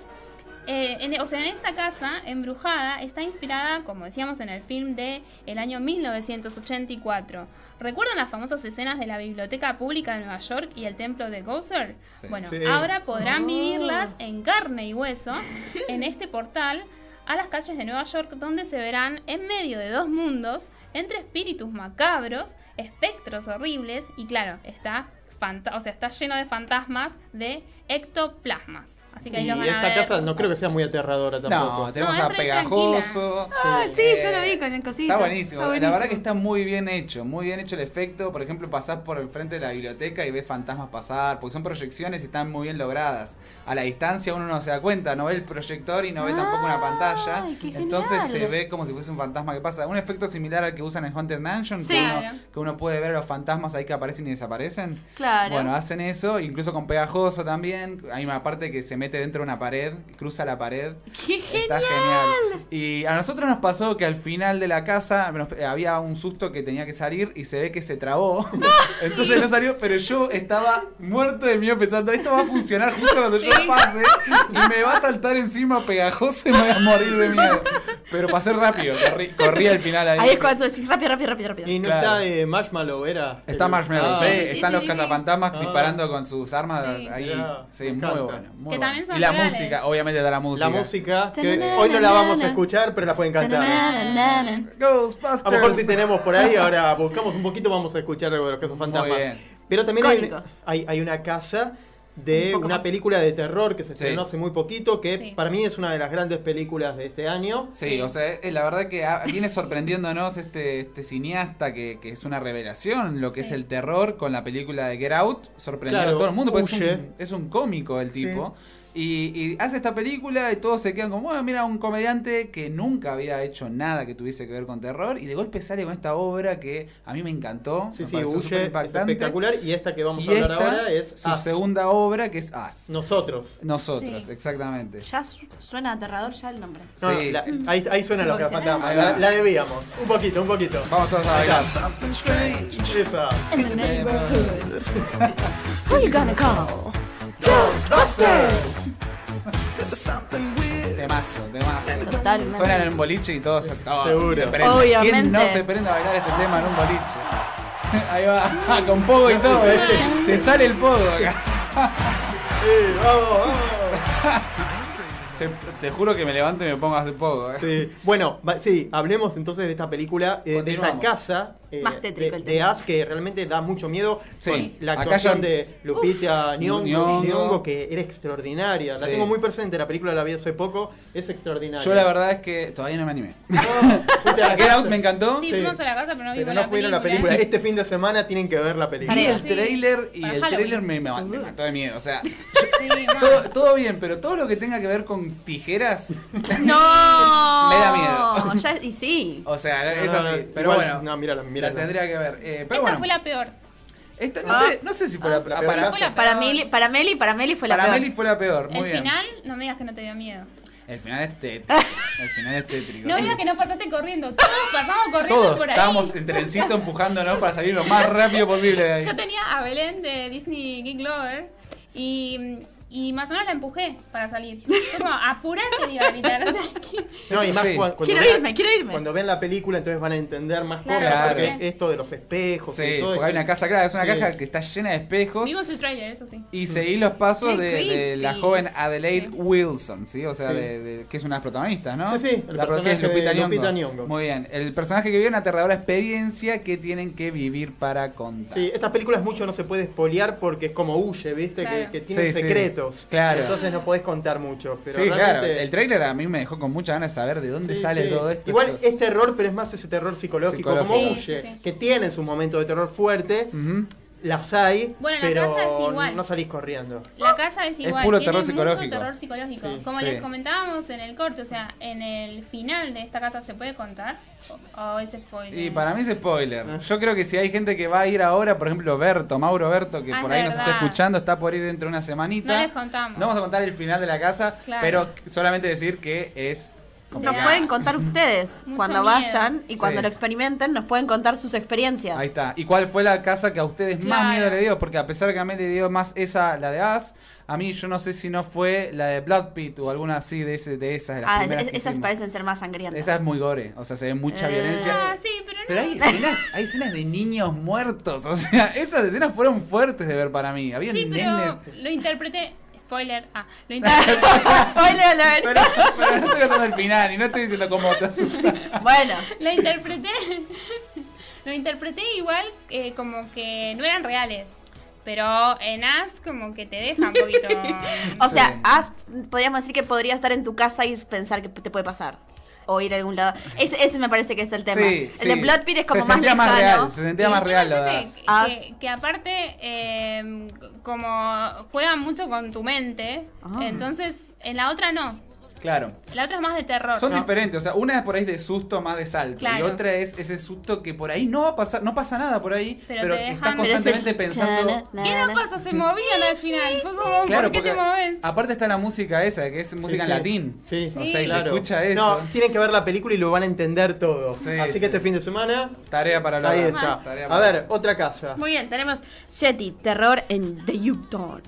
Eh, en- o sea, en esta casa embrujada está inspirada, como decíamos, en el film de el año 1984. ¿Recuerdan las famosas escenas de la Biblioteca Pública de Nueva York y el templo de Gozer? Sí. Bueno, Sí. ahora podrán vivirlas en carne y hueso en este portal a las calles de Nueva York donde se verán en medio de dos mundos entre espíritus macabros, espectros horribles y claro, está fanta- o sea, está lleno de fantasmas de ectoplasmas. Así que ahí Y los van a esta ver. casa no creo que sea muy aterradora tampoco. No, tenemos No, a Pegajoso. Ah, sí, Eh, yo lo vi con el cosito. Está buenísimo. Está La verdad que está muy bien hecho. Muy bien hecho el efecto. Por ejemplo, pasás por el frente de la biblioteca y ves fantasmas pasar. Porque son proyecciones y están muy bien logradas. A la distancia uno no se da cuenta. No ve el proyector y no ve tampoco una pantalla. Entonces genial. se ve como si fuese un fantasma que pasa. Un efecto similar al que usan en Haunted Mansion. Sí. Que, uno, Claro. que uno puede ver a los fantasmas ahí que aparecen y desaparecen. Claro. Bueno, hacen eso, incluso con pegajoso también. Hay una parte que se mete dentro de una pared, cruza la pared. ¡Qué Está genial! genial. Y a nosotros nos pasó que al final de la casa nos- eh, había un susto que tenía que salir y se ve que se trabó. Entonces no salió, pero yo estaba muerto de miedo pensando, esto va a funcionar justo cuando yo Sí. pase y me va a saltar encima pegajoso y me voy a morir de miedo. Pero pasé rápido, corrí, corrí al final ahí. Ahí es cuando decís rápido, rápido, rápido, rápido. Y no Claro. está eh, Marshmallow, era. Está Marshmallow, Ah, sí, sí, están sí, los sí. cazafantasmas Ah. disparando con sus armas Sí. ahí. Sí, muy bueno. muy Que bueno. También son y la reales. música, obviamente está la música. La música, que hoy no la vamos a escuchar, pero la pueden cantar. Ghostbusters. A lo mejor si tenemos por ahí, ahora buscamos un poquito, vamos a escuchar algo de los que son fantasmas. bien. Pero también hay, hay, hay una casa Un de poco una más. película de terror que se Sí. estrenó hace muy poquito, que Sí. para mí es una de las grandes películas de este año. Sí, o sea, es la verdad que ha- viene sorprendiéndonos este, este cineasta que, que es una revelación, lo que Sí. es el terror con la película de Get Out, sorprendió Claro, a todo el mundo, porque es un, es un cómico el tipo. Y, y hace esta película y todos se quedan como, bueno, mira, un comediante que nunca había hecho nada que tuviese que ver con terror y de golpe sale con esta obra que a mí me encantó. Sí, me sí, Huye, es espectacular. Y esta que vamos Y a hablar ahora es su segunda obra que es Us. Nosotros. Nosotros, Sí. exactamente. Ya su- suena aterrador ya el nombre. No, no, Sí. la- ahí, ahí suenan los. Ahí La, la debíamos. Un poquito, un poquito. Vamos todos a bailar. Esa. Who you gonna call? Ghostbusters. Temazo, temazo. Totalmente. Suenan en un boliche y todos, Seguro. se prenden. Obviamente. ¿Quién no se prende a bailar este tema en un boliche? Ahí va, con pogo y todo. ¿eh? Te sale el pogo acá. Sí, vamos, vamos. Se- te juro que me levanto y me pongo a hacer pogo. ¿eh? Sí. Bueno, va- sí, hablemos entonces de esta película, eh, de esta casa eh, Más tétrico de, el de. Us que realmente da mucho miedo. Sí. Con la actuación ya- de Lupita Nyong'o, Nyong'o. Nyong'o, que era extraordinaria. La Sí. tengo muy presente, la película la vi hace poco, es extraordinaria. Yo la verdad es que todavía no me animé. No, Get Out me encantó. Sí, Sí. fuimos a la casa, pero no pero vimos no la película. a la película. Este fin de semana tienen que ver la película. Vi el Sí. trailer y el trailer me, me- me mató de miedo. O sea, Sí, todo, todo bien, pero todo lo que tenga que ver con tijeras, No. Me da miedo. Ya, y sí. o sea, es No, así. no, pero igual- bueno, no, mírala, mírala. la tendría que ver. Eh, pero Esta bueno, fue la peor. esta- no, Ah. sé, no sé si fue la, la ah, peor para, casa. Fue la Para peor. Meli, para Meli, para Meli fue la para peor. Meli fue la peor. Muy El bien. final, no me digas que no te dio miedo. El final es tétrico. El final es tétrico. No sí. digas que no pasaste corriendo. Todos pasamos corriendo Todos por ahí. estábamos en trencito empujándonos para salir lo más rápido posible de ahí. Yo tenía a Belén de Disney Geek Lover y, y más o menos la empujé para salir. Fue como, apurate, digo, a gritar. O sea, que- No, y más Sí. cuan- cuando, Quiero vean- irme, quiero irme. Cuando ven la película, entonces van a entender más Claro. cosas. Claro. Porque esto de los espejos. Sí, y todo porque hay una casa, claro, es una Sí. caja que está llena de espejos. Vimos el trailer, eso sí. Y seguí los pasos de, de la joven Adelaide Sí. Wilson, ¿sí? O sea, Sí. de, de- que es una de las protagonistas, ¿no? Sí, sí, el la protagonista es personaje Lupita de Nyong'o. Lupita Nyong'o. Muy bien. El personaje que vive una aterradora experiencia que tienen que vivir para contar. Sí, estas películas mucho no se puede espolear porque es como huye, ¿viste? Claro. Que, que tienen Sí, sí. Claro. Entonces no podés contar mucho. Pero sí, claro. El trailer a mí me dejó con muchas ganas de saber de dónde Sí, sale sí. todo esto. Igual es terror, pero es más ese terror psicológico, Psicológico. como Sí, huye, sí, sí. que tiene su momento de terror fuerte. Las hay, Bueno, la pero casa es igual. no salís corriendo. La casa es igual. puro tiene terror mucho psicológico. terror psicológico. Sí. Como Sí. les comentábamos en el corte, o sea, en el final de esta casa se puede contar. O, o es spoiler. Y para mí es spoiler. Ah. Yo creo que si hay gente que va a ir ahora, por ejemplo, Berto, Mauro Berto, que Ah, por es ahí nos está escuchando, está por ir dentro de una semanita. No les contamos. No vamos a contar el final de la casa, Claro. pero solamente decir que es Nos pueden contar ustedes Mucho cuando miedo. vayan y cuando Sí. lo experimenten, nos pueden contar sus experiencias. Ahí está. ¿Y cuál fue la casa que a ustedes más miedo le dio? Porque a pesar que a mí le dio más esa, la de As, a mí yo no sé si no fue la de Blood Pit o alguna así de, ese, de esas. de las Ah, primeras es- que esas hicimos. parecen ser más sangrientas. Esa es muy gore, o sea, se ve mucha Eh. violencia. Ah, sí, pero no. Pero hay escenas, hay escenas de niños muertos, o sea, esas escenas fueron fuertes de ver para mí. Había Sí, nenes... lo interpreté. Spoiler. Ah, lo interpreté. Spoiler alert. Pero, pero no estoy contando el final y no estoy diciendo cómo te asusta. Bueno, lo interpreté. lo interpreté igual eh, como que no eran reales. Pero en As como que te deja un poquito. o sea, Sí. Ast, podríamos decir que podría estar en tu casa y pensar que te puede pasar. O ir a algún lado. Ese, ese me parece que es el tema. Sí, el de sí. Blood Pit es como se más sentía lejano. más real, se sentía más real lo de que, que aparte, eh, como juegan mucho con tu mente, Ah. entonces en la otra no. Claro. La otra es más de terror. Son ¿no? diferentes, o sea, una es por ahí de susto más de salto y Claro. otra es ese susto que por ahí no va a pasar, no pasa nada por ahí, Pero pero, dejan- Pero es constantemente el pensando chana, ¿Qué no pasa? Se movían al final. Fue como, Claro, ¿por qué porque te moves? aparte está la música esa, que es música Sí, en sí. latín. Sí, O Sí. sea, y claro. se escucha eso. No, tienen que ver la película y lo van a entender todo. Sí, Así sí. que este fin de semana, Tarea para la ahí está. Tarea A para- ver, otra casa. Muy bien, tenemos Yeti, terror en The Yukon.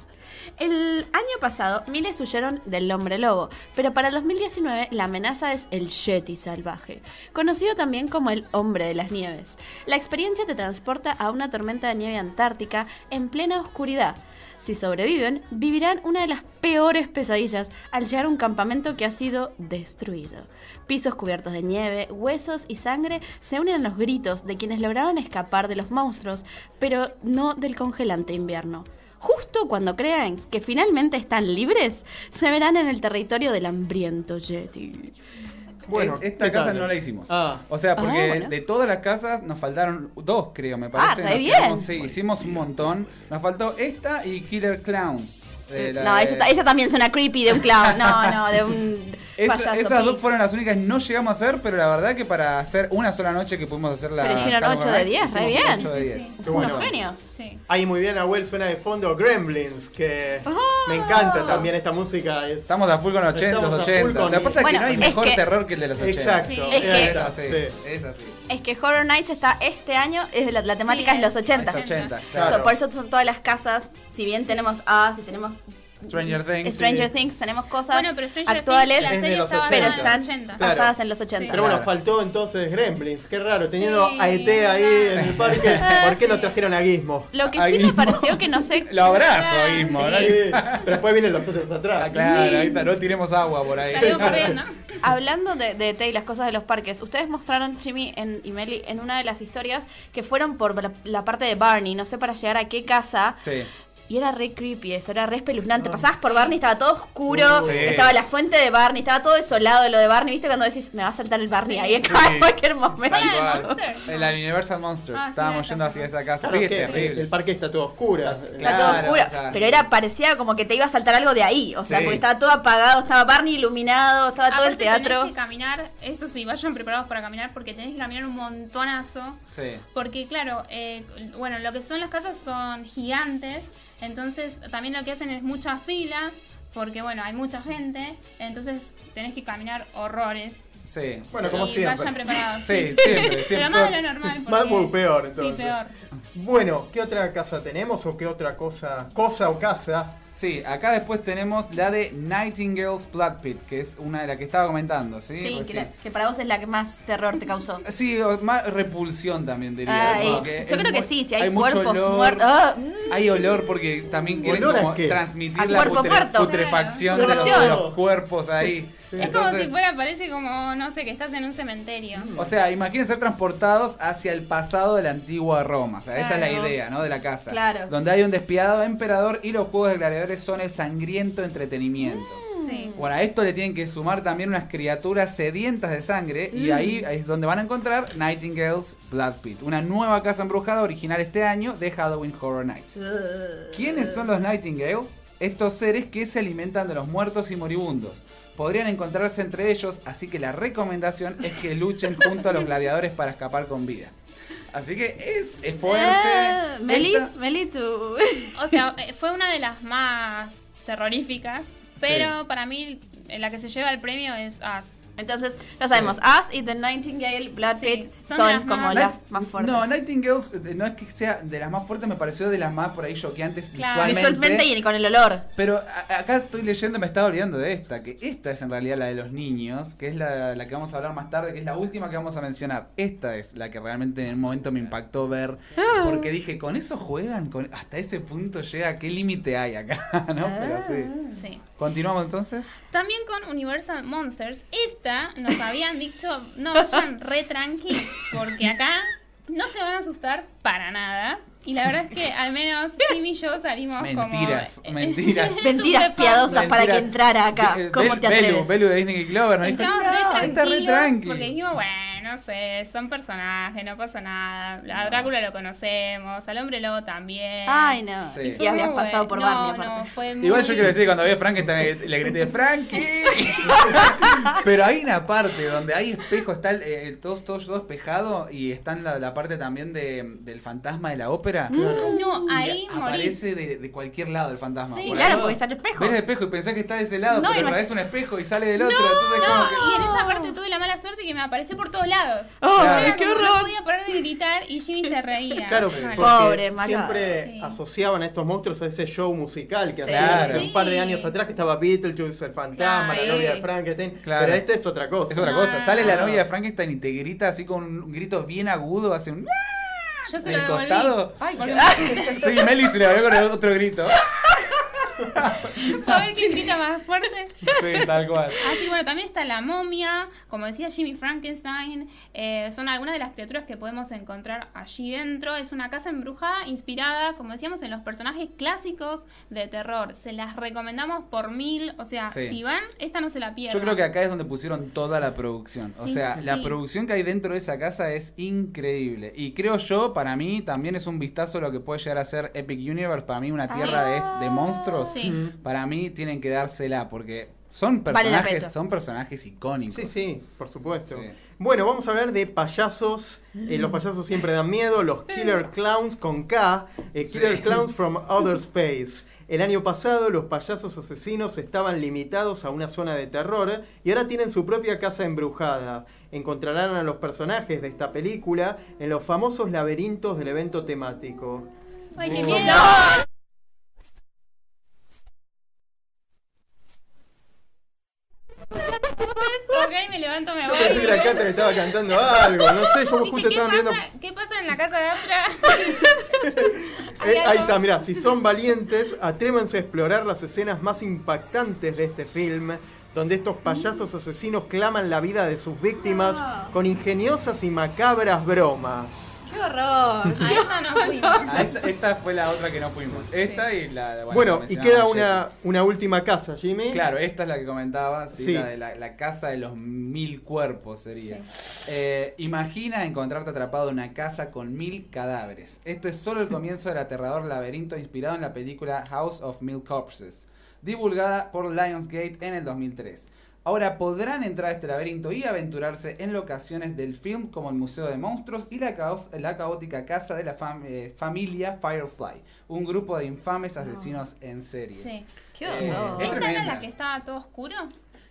El año pasado, miles huyeron del hombre lobo, pero para el 2019 la amenaza es el Yeti salvaje, conocido también como el hombre de las nieves. La experiencia te transporta a una tormenta de nieve antártica en plena oscuridad. Si sobreviven, vivirán una de las peores pesadillas al llegar a un campamento que ha sido destruido. Pisos cubiertos de nieve, huesos y sangre se unen a los gritos de quienes lograron escapar de los monstruos, pero no del congelante invierno. Justo cuando crean que finalmente están libres, se verán en el territorio del hambriento Yeti. Bueno, Eh, esta ¿qué casa tal? no la hicimos. Ah. O sea, porque Ah, bueno. de todas las casas nos faltaron dos, creo, me parece. Ah, re bien. quedamos- sí, hicimos un montón. Nos faltó esta y Killer Clown. Eh, No, de- esa también suena creepy de un clown. No, no, de un Esa- payaso. esas dos pis. fueron las únicas que no llegamos a hacer, pero la verdad que para hacer una sola noche que pudimos hacer la. Pero hicieron Halloween ocho de Night, 10, re bien. ocho de Sí, 10. sí, Qué bueno. Unos genios. Sí. Ahí muy bien, Abuel, suena de fondo Gremlins, que Ah. me encanta también esta música. Es... Estamos a full con los 80, Estamos los a full 80. con- Lo que pasa es Bueno, que no hay es mejor que- terror que el de los 80. Exacto. Sí. Es que- Es así, Sí. es así. Es que Horror Nights está este año, es la, la temática Sí, es los es 80. Es 80, Claro. Por eso son todas las casas, si bien tenemos Us y tenemos Stranger Things. Stranger sí. Things, tenemos cosas Bueno, pero Stranger actuales, Things, la Es de serie los estaba 80. pero están 80. Claro. basadas en los 80. Pero bueno, faltó entonces Gremlins. Qué raro, teniendo Sí, a ET ahí en el parque, ¿por qué no Sí. trajeron a Gizmo? Lo que sí me pareció que no sé. Lo abrazo Ah, sí. ¿no? Sí, pero después vienen los otros Ah, atrás. claro, ahí está, no tiremos agua por ahí. Corriendo. Hablando de, de ET y las cosas de los parques, ustedes mostraron, Jimmy en, y Meli, en una de las historias que fueron por la, la parte de Barney, no sé para llegar a qué casa. Sí. Y era re creepy eso, era re espeluznante. Pasabas por Barney, estaba todo oscuro, Sí. estaba la fuente de Barney, estaba todo desolado de lo de Barney. ¿Viste cuando decís, me va a saltar el Barney Sí. ahí Sí. en cualquier momento? En la Universal Monsters. Ah, Estábamos yendo hacia esa casa. Claro sí, es terrible. El parque está todo oscuro. Está todo Claro, oscuro. o sea, pero era, parecía como que te iba a saltar algo de ahí. O sea, Sí. porque estaba todo apagado, estaba Barney iluminado, estaba todo el teatro. Tenés que caminar, eso sí, vayan preparados para caminar porque tenés que caminar un montonazo. Sí. Porque claro, eh, bueno, lo que son las casas son gigantes, entonces también lo que hacen es mucha fila porque bueno, hay mucha gente, entonces tenés que caminar horrores. Sí. Bueno, como y siempre. vayan preparados. Sí, siempre, siempre. Pero más de lo normal. Más muy peor, Sí, entonces. peor. Bueno, ¿qué otra casa tenemos o qué otra cosa, cosa o casa? Sí, acá después tenemos la de Nightingale's Blood Pit, que es una de las que estaba comentando, ¿sí? Sí, que, Recién. la- que para vos es la que más terror te causó. Sí, o más repulsión también diría. Ay, yo creo que sí, si hay, mucho cuerpos muertos. ah, mm. Hay olor porque también quieren ¿Olor a como transmitir la putre- putrefacción de los, Putrefacción. de los cuerpos ahí. Es como si fuera, parece como, no sé, que estás en un cementerio. O sea, imaginen ser transportados hacia el pasado de la antigua Roma. O sea, esa es la idea, ¿no? De la casa. Claro. Donde hay un despiadado emperador y los juegos de gladiadores son el sangriento entretenimiento. Sí. Bueno, a esto le tienen que sumar también unas criaturas sedientas de sangre y ahí es donde van a encontrar Nightingale's Blood Pit, una nueva casa embrujada original este año de Halloween Horror Nights. ¿Quiénes son los Nightingales? Estos seres que se alimentan de los muertos y moribundos. Podrían encontrarse entre ellos, así que la recomendación es que luchen junto a los gladiadores para escapar con vida. Así que es, es fuerte. Ah, Meli, Esta- Meli, tú. O sea, eh, fue una de las más terroríficas, pero para mí eh, la que se lleva el premio es Us. Entonces, ya sabemos, Us y The Nightingale Blood Sí, Pit son son, las como más- las más fuertes. No, Nightingales eh, no es que sea de las más fuertes, me pareció de las más por ahí choqueantes Claro. visualmente. Visualmente y con el olor. Pero a- acá estoy leyendo, me estaba olvidando de esta, que esta es en realidad la de los niños, que es la, la que vamos a hablar más tarde, que es la última que vamos a mencionar. Esta es la que realmente en un momento me impactó ver, porque dije, con eso juegan, con, hasta ese punto llega, ¿qué límite hay acá? ¿No? Pero sí. Sí. Continuamos entonces. También con Universal Monsters, esta nos habían dicho, no vayan re tranqui, porque acá no se van a asustar para nada. Y la verdad es que al menos Jimmy y yo salimos Mentiras, como... mentiras. Mentiras piadosas para que entrara acá. ¿Cómo Bel- te Belu, atreves? Belu de Disney Clover nos dijo, no, re está re tranqui. porque dijimos, bueno, no sé, son personajes, no pasa nada. A Drácula lo conocemos, al hombre lobo también. Ay, no. Sí. Y Fue habías pasado por. Barney, No, aparte. no, fue muy... Igual yo quiero decir que cuando vi a Frankenstein le grité ¡Frankie! Pero hay una parte donde hay espejo, está el, el- todo, todo, todo espejado y está en la, la parte también de, del fantasma de la ópera. No, Y ahí aparece de, de cualquier lado el fantasma. Sí, por Claro, ahí. porque está el espejo. Ves el espejo y pensás que está de ese lado, No, pero es un espejo y sale del otro. entonces como No, que- y en esa parte tuve la mala suerte que me apareció por todos lados. ¡Ay, Yo era qué horror! No podía parar de gritar y Jimmy se reía. Claro, Sí. porque Pobre, siempre Sí. asociaban a estos monstruos a ese show musical que Sí. hace un par de años atrás que estaba Beetlejuice, el fantasma, Claro. la novia de. Frankenstein. Claro. Pero este es otra cosa. Es otra cosa. Sale la novia de Ah. Frankenstein y te grita así con un grito bien agudo, hace un... Yo se ¿Del lo devolví. costado? Porque Sí, Meli se le abrió con el otro grito. a ver quién grita más fuerte. Sí, tal cual. Así bueno, también está la momia, como decía Jimmy Frankenstein, eh, son algunas de las criaturas que podemos encontrar allí dentro. Es una casa embrujada inspirada, como decíamos, en los personajes clásicos de terror. Se las recomendamos por mil, o sea, Sí. si van, esta no se la pierdan. Yo creo que acá es donde pusieron toda la producción. O Sí, sea, sí, la producción que hay dentro de esa casa es increíble. Y creo yo, para mí, también es un vistazo a lo que puede llegar a ser Epic Universe. Para mí, una tierra de, de monstruos. Sí. Para mí, tienen que dársela porque son personajes, son personajes icónicos. Sí, sí, por supuesto. Sí. Bueno, vamos a hablar de payasos. Eh, los payasos siempre dan miedo. Los Killer Clowns con K. eh, Killer Sí. Clowns from Outer Space. El año pasado los payasos asesinos estaban limitados a una zona de terror y ahora tienen su propia casa embrujada. Encontrarán a los personajes de esta película en los famosos laberintos del evento temático. Ay, qué miedo. Ok, me levanto, me Yo voy. pensé que la Cata estaba cantando algo, no sé, yo justo ¿qué, estaba pasa, viendo... ¿Qué pasa en la casa de otra? Eh, ahí está, mirá, si son valientes, atrévanse a explorar las escenas más impactantes de este film, donde estos payasos asesinos claman la vida de sus víctimas con ingeniosas y macabras bromas. ¡Qué horror! A esa no fuimos. Ah, esta, esta fue la otra que no fuimos. Esta y la. Bueno, la y queda una, una última casa, Jimmy. Claro, esta es la que comentaba, sí, Sí. La, de la, la casa de los mil cuerpos sería. Eh, imagina encontrarte atrapado en una casa con mil cadáveres. Esto es solo el comienzo del aterrador laberinto inspirado en la película House of Mil Corpses, divulgada por Lionsgate en el 2003. Ahora podrán entrar a este laberinto y aventurarse en locaciones del film como el Museo de Monstruos y la, caos- la caótica casa de la fam- eh, familia Firefly, un grupo de infames asesinos en serie. Sí. Qué Eh, horror. es ¿Esta era la que estaba todo oscuro?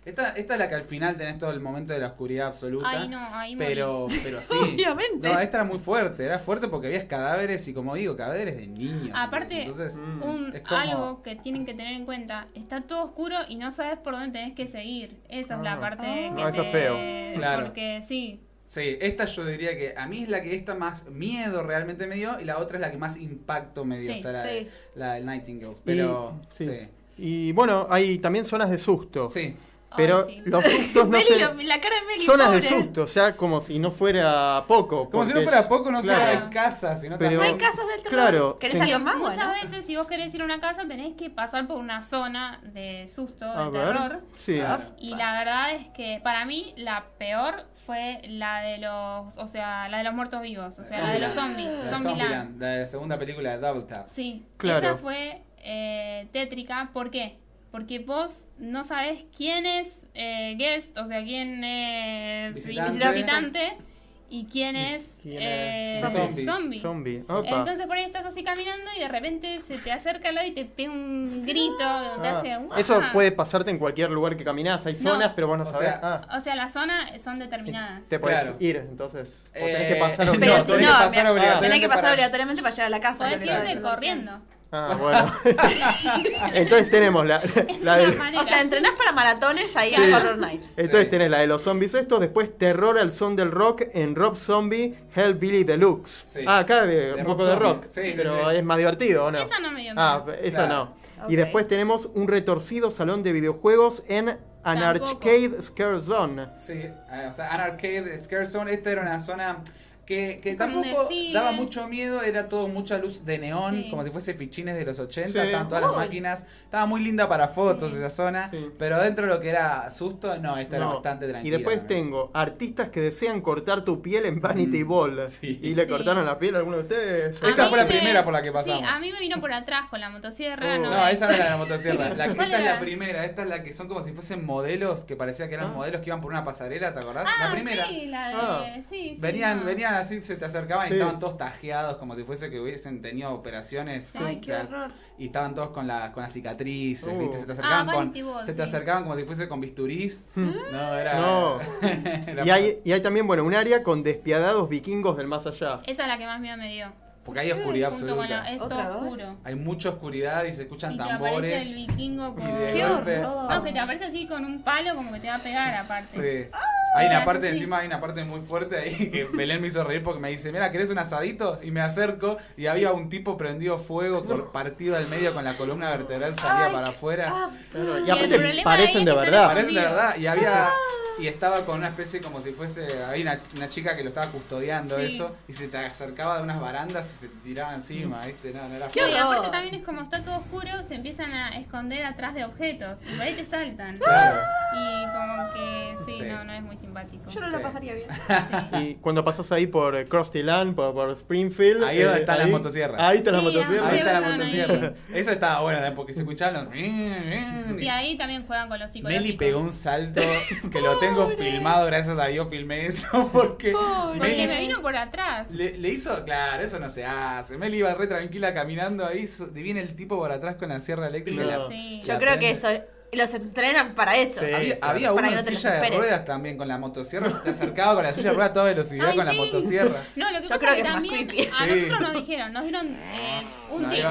Esta, esta es la que al final tenés todo el momento de la oscuridad absoluta. Ay, no, ahí morí. Pero, pero sí. Obviamente. No, esta era muy fuerte. Era fuerte porque habías cadáveres y, como digo, cadáveres de niños. Aparte, Entonces, Mm. Un, es como- algo que tienen que tener en cuenta, está todo oscuro y no sabes por dónde tenés que seguir. Esa es Ah. la parte Ah. que Ah, eso te- es feo. Claro. Porque sí, Sí, esta yo diría que a mí es la que esta más miedo realmente me dio y la otra es la que más impacto me dio, Sí, o sea, la, sí. de, la del Nightingales. Pero, Y- sí. sí. Y bueno, hay también zonas de susto. Sí. Pero Ay, sí. los sustos no Meli, se... la cara de Meli, Zonas de susto, o sea, como si no fuera poco. Como si no fuera poco, no claro. se en casa, sino Pero- No también- hay casas del terror. Claro, ¿Querés sí. algo más? muchas Bueno. veces si vos querés ir a una casa tenés que pasar por una zona de susto, A de ver. terror. Sí. Claro. Y la verdad es que para mí la peor fue la de los, o sea, la de los muertos vivos, o sea, la de los zombies, La. Zombieland, la de la segunda película de Double Tap. Sí, Claro. esa fue eh, tétrica. ¿Por qué? Porque vos no sabés quién es eh, guest, o sea, quién es Visitante. visitante, y quién es, ¿Quién eh, es? Zombie. zombie. Entonces por ahí estás así caminando y de repente se te acerca lado y te pega un grito, te Ah. Eso puede pasarte en cualquier lugar que caminas. Hay No. zonas, pero vos no O sabés. sea, ah, O sea, las zonas son determinadas. te Claro. ir, entonces. O Eh, tenés que pasar no, Pero obligado. si tenés no, que pasar obligatoriamente tenés que pasar para- obligatoriamente para llegar a la casa. Podés lo irte corriendo. Ah, bueno. entonces tenemos la, la manera. O sea, entrenás para maratones ahí Sí. en Horror Nights. Entonces Sí. tenés la de los zombies estos, después terror al son del rock en Rob Zombie Hellbilly Deluxe. Sí. Ah, acá eh, De un Rob poco de rock, pero sí. es más divertido, ¿o no? Esa no me dio Ah, miedo. esa Claro. no. Y después tenemos un retorcido salón de videojuegos en An Tampoco. Arcade Scare Zone. Sí, eh, o sea, An Arcade Scare Zone, esta era una zona que, tampoco daba mucho miedo, era todo mucha luz de neón, Sí. como si fuese fichines de los 80, Sí. estaban todas las máquinas, estaba muy linda para fotos Sí. esa zona, Sí. pero dentro de lo que era susto, no, esta era bastante Y tranquila. después también. tengo artistas que desean cortar tu piel en Vanity Mm, Ball. sí. ¿Y le Sí. cortaron la piel a alguno de ustedes? A Esa fue la me- primera por la que pasamos. Sí, a mí me vino por atrás con la motosierra. Oh. no, No, esa no era la motosierra. La, ¿Cuál esta es la era? primera. Esta es la que son como si fuesen modelos que parecía que eran Ah. modelos que iban por una pasarela, ¿te acordás? Ah, la primera. sí, la de... Ah. Sí, sí, Venían, no. venían así, se te acercaban Sí. y estaban todos tajeados como si fuese que hubiesen tenido operaciones. Ay, o qué sea, horror. Y estaban todos con, la, con las cicatrices, Uh. ¿viste? Se te acercaban, Ah, con, Ball, se te acercaban como si fuese con bisturís. Hmm. No, era... No. era- Y hay, y hay también, bueno, un área con despiadados vikingos del más allá. Esa es la que más miedo me dio. Porque hay oscuridad absoluta. Es oscuro. Hay mucha oscuridad y se escuchan Y te aparece tambores. el vikingo con... y de ¡Qué golpe-! No, que te aparece así con un palo como que te va a pegar aparte. Sí. Hay una parte, así. encima hay una parte muy fuerte ahí que Belén me hizo reír porque me dice, mira, ¿querés un asadito? Y me acerco y había un tipo prendido fuego, partido al medio con la columna vertebral, salía Ay, para afuera. Ah, Claro, Y aparte parecen de verdad. Parece de verdad. Y había. Y estaba con una especie como si fuese. Había una, una chica que lo estaba custodiando Sí. eso. Y se te acercaba de unas barandas y se tiraba encima, ¿viste? No, no era Qué y aparte también es como está todo oscuro, se empiezan a esconder atrás de objetos y por ahí te saltan. Claro. Y como que sí, Sí. no, no es muy simpático. yo no Sí. la pasaría bien. Sí. Y cuando pasas ahí por eh, Krusty Land, por, por Springfield. Ahí es donde eh, están las motosierras. Ahí están las motosierras. Ahí está la motosierra. Eso estaba bueno ¿eh? porque se escuchaban los. Sí, ahí también juegan con los psicológicos. Meli pegó un salto que lo tengo filmado, gracias a Dios filmé eso porque. Porque me vino por atrás. le, le hizo, claro, eso no se hace. Meli iba re tranquila caminando ahí, viene el tipo por atrás con la sierra eléctrica. y No. la- Sí. Yo la creo que eso, los entrenan para eso. Sí. Había, había Para uno en no silla de ruedas también con la motosierra, se te acercaba con la silla de ruedas a toda velocidad Ay, con la motosierra. No, lo que Yo pasa creo es que también a Sí. nosotros nos dijeron, nos dieron eh, un Ahí tip.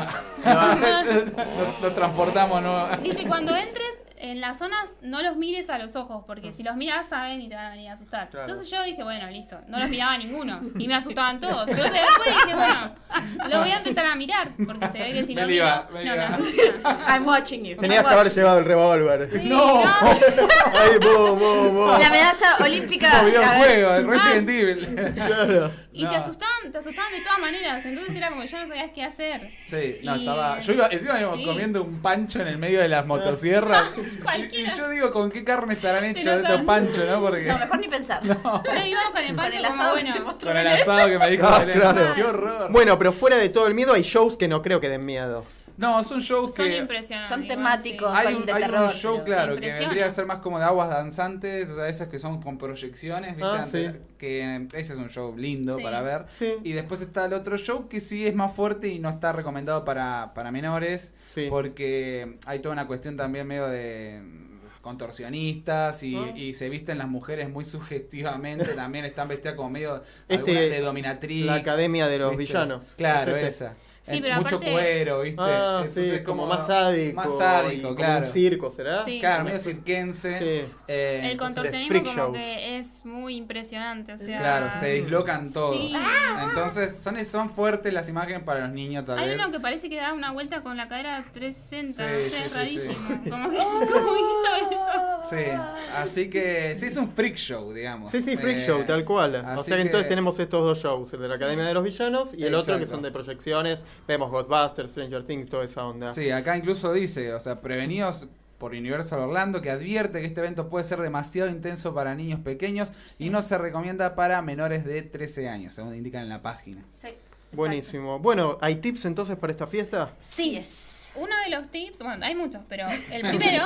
lo transportamos, ¿no? Dice, cuando entres en las zonas, no los mires a los ojos, porque si los miras saben y te van a venir a asustar. Claro. Entonces yo dije, bueno, listo, no los miraba ninguno. Y me asustaban todos. Entonces después dije, bueno, lo voy a empezar a mirar, porque se ve que si Me lo liba, miro, me no me asusta. I'm watching you. Tenías que haber llevado el revólver. Sí, No. Ahí, boom, boom, boom. you. La medalla olímpica. Como la- videojuego, el Resident Evil. Claro. Y No. te asustaban, te asustaban de todas maneras. Entonces era como que ya no sabías qué hacer. Sí, no, Y- estaba. Yo iba, encima íbamos Sí. comiendo un pancho en el medio de las motosierras. y, y yo digo, ¿con qué carne estarán hechos no estos panchos, no? Porque. No, mejor ni pensar. Íbamos con el Con pancho el como, asado que te bueno, Con el asado que me dijo Ah, Belén. claro. Qué horror. Bueno, pero fuera de todo el miedo hay shows que no creo que den miedo. No, son shows Son que... impresionantes. Son temáticos. sí. Hay un, de hay terror, un show, claro, que vendría a ser más como de aguas danzantes, o sea, esas que son con proyecciones, ¿viste? Ah, sí. Que ese es un show lindo Sí. para ver. Sí. Y después está el otro show que sí es más fuerte y no está recomendado para, para menores, Sí. porque hay toda una cuestión también medio de contorsionistas y, Ah. y se visten las mujeres muy sugestivamente, también están vestidas como medio Este, de dominatrix. la Academia de los ¿viste? Villanos. Claro, ¿Es este? esa. Sí, pero mucho aparte- cuero, ¿viste? Ah, Entonces sí, como más sádico. Más sádico, y como claro. un circo, ¿será? Sí. Claro, medio cirquense. Sí. Eh, El contorsionismo freak como shows. que es muy impresionante, o sea... Claro, se dislocan todos. Sí. Entonces, son, son fuertes las imágenes para los niños tal Hay vez. uno que parece que da una vuelta con la cadera 360, Sí, no sé, sí, es sí, rarísimo. Como que, ¿Cómo hizo eso? Sí, así que sí es un freak show, digamos. Sí, sí, Freak Eh, Show, tal cual. O sea que entonces tenemos estos dos shows, el de la Academia de los Villanos y el otro que son de proyecciones. Vemos Godbusters, Stranger Things, toda esa onda. Sí, acá incluso dice, o sea, prevenidos por Universal Orlando que advierte que este evento puede ser demasiado intenso para niños pequeños y no se recomienda para menores de 13 años, según indican en la página. Sí, Buenísimo. Bueno, ¿hay tips entonces para esta fiesta? Sí es. Uno de los tips, bueno, hay muchos, pero el primero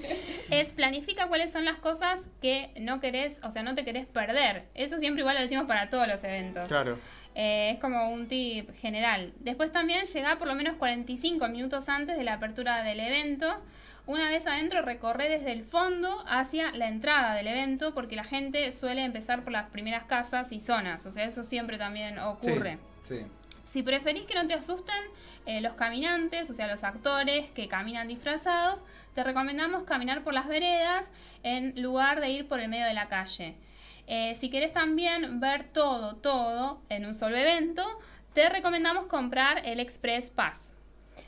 es planifica cuáles son las cosas que no querés, o sea, no te querés perder. Eso siempre igual lo decimos para todos los eventos. Claro. Eh, es como un tip general. Después también llega por lo menos 45 minutos antes de la apertura del evento. Una vez adentro recorre desde el fondo hacia la entrada del evento porque la gente suele empezar por las primeras casas y zonas. O sea, eso siempre también ocurre. Sí. Si preferís que no te asusten eh, los caminantes, o sea, los actores que caminan disfrazados, te recomendamos caminar por las veredas en lugar de ir por el medio de la calle. Eh, si querés también ver todo, todo en un solo evento, te recomendamos comprar el Express Pass.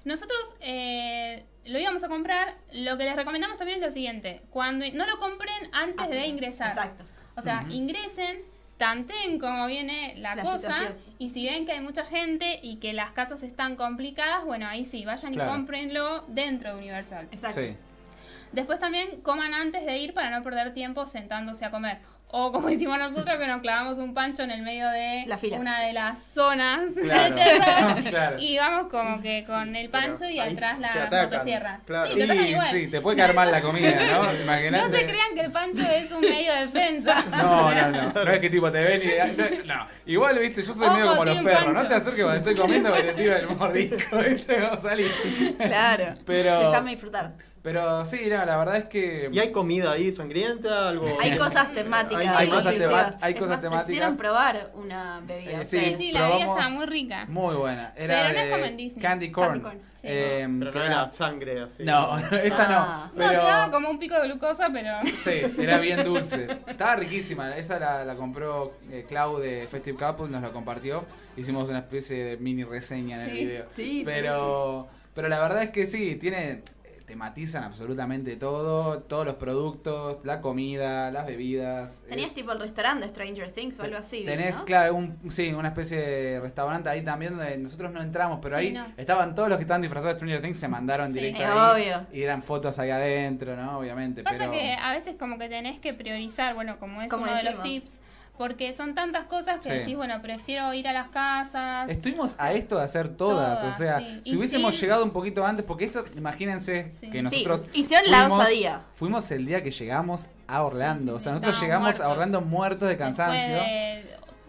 Nosotros eh, lo íbamos a comprar, lo que les recomendamos también es lo siguiente, cuando no lo compren antes de ingresar. Exacto. O sea, ingresen, tanteen cómo viene la, La cosa situación. y si ven que hay mucha gente y que las casas están complicadas, bueno, ahí sí, vayan Claro. y cómprenlo dentro de Universal. Exacto. Sí. Después también coman antes de ir para no perder tiempo sentándose a comer. O como hicimos nosotros, que nos clavamos un pancho en el medio de La fila. una de las zonas Claro. del terror. Claro. Y vamos como que con el pancho y atrás las motosierras. claro. Sí, te igual. sí, te puede caer mal la comida, ¿no? No se crean que el pancho es un medio de defensa. No, no, no. No es que tipo te ven y. No, no. Igual, viste, yo soy Ojo, medio como los perros. No te acerques cuando estoy comiendo que te tiro el mordisco, ¿viste? A salir. Claro. Pero- Déjame disfrutar. Pero sí, no, la verdad es que. ¿Y hay comida ahí sangrienta? Algo... Hay cosas temáticas. Hay- hay cosas exclusivas. tema- hay Es cosas más, temáticas. Hicieron probar una bebida. Eh, sí, Sí, la bebida está muy rica. Muy buena. Era Pero no es de como en Disney. Candy corn. Candy corn, sí. Eh, Pero que no era sangre así. No, esta Ah. no. No, te daba como un pico de glucosa, pero... Sí, era bien dulce. Estaba riquísima. Esa la, la compró eh, Clau de Festive Couple, nos la compartió. Hicimos una especie de mini reseña en el Sí, video. sí, pero, pero la verdad es que sí, tiene tematizan absolutamente todo, todos los productos, la comida, las bebidas. Tenías es- tipo el restaurante de Stranger Things o algo así. Tenés, ¿no? claro, un, sí, una especie de restaurante ahí también donde nosotros no entramos, pero Sí, ahí no. estaban todos los que estaban disfrazados de Stranger Things, se mandaron Sí. directo Es ahí. obvio. Y eran fotos ahí adentro, ¿no? Obviamente. Pasa pero... que a veces como que tenés que priorizar, bueno, como es Como uno de los tips, porque son tantas cosas que Sí. decís, bueno, prefiero ir a las casas. Estuvimos a esto de hacer todas, Todas, o sea, sí. si Y hubiésemos sí. llegado un poquito antes, porque eso, imagínense Sí. que Sí, nosotros hicieron la fuimos- osadía. Fuimos el día que llegamos a Orlando, Sí, sí, o sea, nosotros llegamos a muertos. Orlando muertos de Después cansancio. de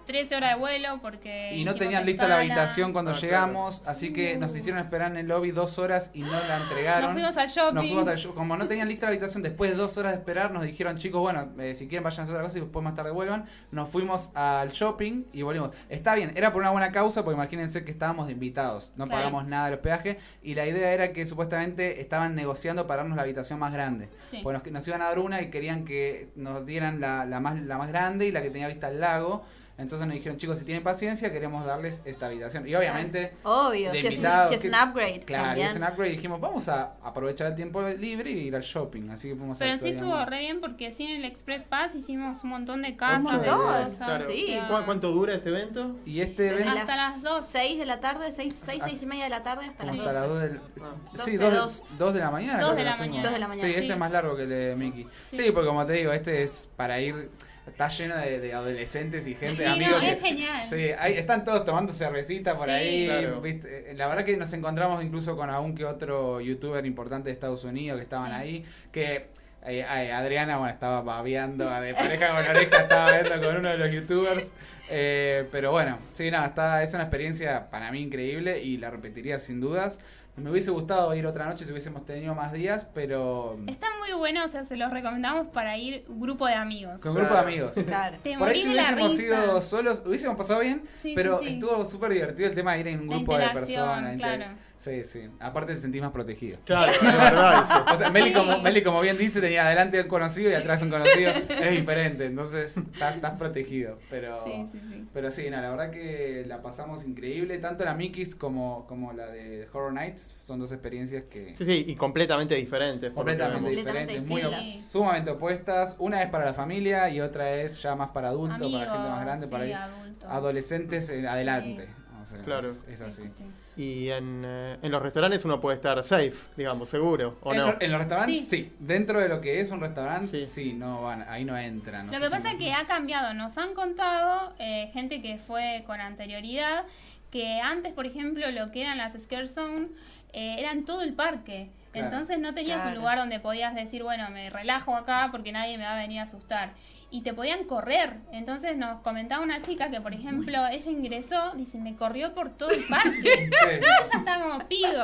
13 horas de vuelo porque... Y no tenían lista la habitación cuando Ah, claro. llegamos, así que nos hicieron esperar en el lobby dos horas y no la entregaron. Nos fuimos al shopping. Nos fuimos al show- como no tenían lista la habitación, después de dos horas de esperar, nos dijeron, chicos, bueno, eh, si quieren vayan a hacer otra cosa y después más tarde vuelvan. Nos fuimos al shopping y volvimos. Está bien, era por una buena causa, porque imagínense que estábamos de invitados, no Claro. pagamos nada de los peajes, y la idea era que supuestamente estaban negociando para darnos la habitación más grande. Sí. Pues nos, nos iban a dar una y querían que nos dieran la, la más, la más grande y la que tenía vista al lago. Entonces nos dijeron, chicos, si tienen paciencia, queremos darles esta habitación. Y obviamente, Obvio, de si es, un, invitados, si es que- un upgrade. claro, también. es un upgrade. Dijimos, vamos a aprovechar el tiempo libre y ir al shopping. Así que fuimos Pero a sí estuvo re bien porque sin el Express Pass hicimos un montón de casas. Claro. sí. sea, ¿Cu- ¿Cuánto dura este evento? Y este evento Hasta las dos. 6 de la tarde, 6, 6, Ah. 6 y media de la tarde hasta las como 12. hasta las 2 del, Ah. sí, 12, 2 dos. de, dos de la mañana. Dos creo de que la mañana. Dos de la mañana, Sí, este sí. es más largo que el de Mickey. Sí. Sí. porque como te digo, este es para ir. Está lleno de, de adolescentes y gente, Sí, no, amigos. es que- genial. Sí, ahí están todos tomando cervecita por Sí. ahí. Claro. ¿viste? La verdad que nos encontramos incluso con algún que otro youtuber importante de Estados Unidos que estaban Sí. ahí. Que eh, eh, Adriana, bueno, estaba babeando de pareja con oreja, estaba viendo con uno de los youtubers. Eh, pero bueno, sí, nada, está, es una experiencia para mí increíble y la repetiría sin dudas. Me hubiese gustado ir otra noche si hubiésemos tenido más días, pero Está muy bueno, o sea, se los recomendamos para ir grupo de amigos. con grupo de amigos. Claro. Te Por ahí si hubiésemos ido solos, hubiésemos pasado bien, Sí, pero sí, sí. estuvo súper divertido el tema de ir en un grupo de personas. claro. Sí, sí. Aparte te sentís más protegido. Claro, es verdad eso. O sea, Meli, Sí. como, Meli, como bien dice, tenía adelante un conocido y atrás un conocido. es diferente, entonces estás, estás protegido. Pero Sí, sí, sí. pero sí, no, la verdad que la pasamos increíble. Tanto la Mickey's como, como la de Horror Nights son dos experiencias que Sí, sí, y completamente diferentes. completamente diferentes, muy distintas. op- sumamente opuestas. Una es para la familia y otra es ya más para adultos, para gente más grande, para sí, adultos. adolescentes eh, adelante. O sea, Claro. es, es Sí, así. sí, sí. Y en, eh, en los restaurantes uno puede estar safe, digamos, seguro, ¿o En, no? lo- en los restaurantes, sí. Sí. Dentro de lo que es un restaurante, Sí. sí, no van, ahí no entran. no Lo que pasa es que ha cambiado. Nos han contado eh, gente que fue con anterioridad que antes, por ejemplo, lo que eran las Scare Zone eh, eran todo el parque. Claro. Entonces no tenías Claro. un lugar donde podías decir, bueno, me relajo acá porque nadie me va a venir a asustar. Y te podían correr. Entonces nos comentaba una chica que, por ejemplo, ella ingresó, dice, me corrió por todo el parque. Sí, Yo ya estaba como pido.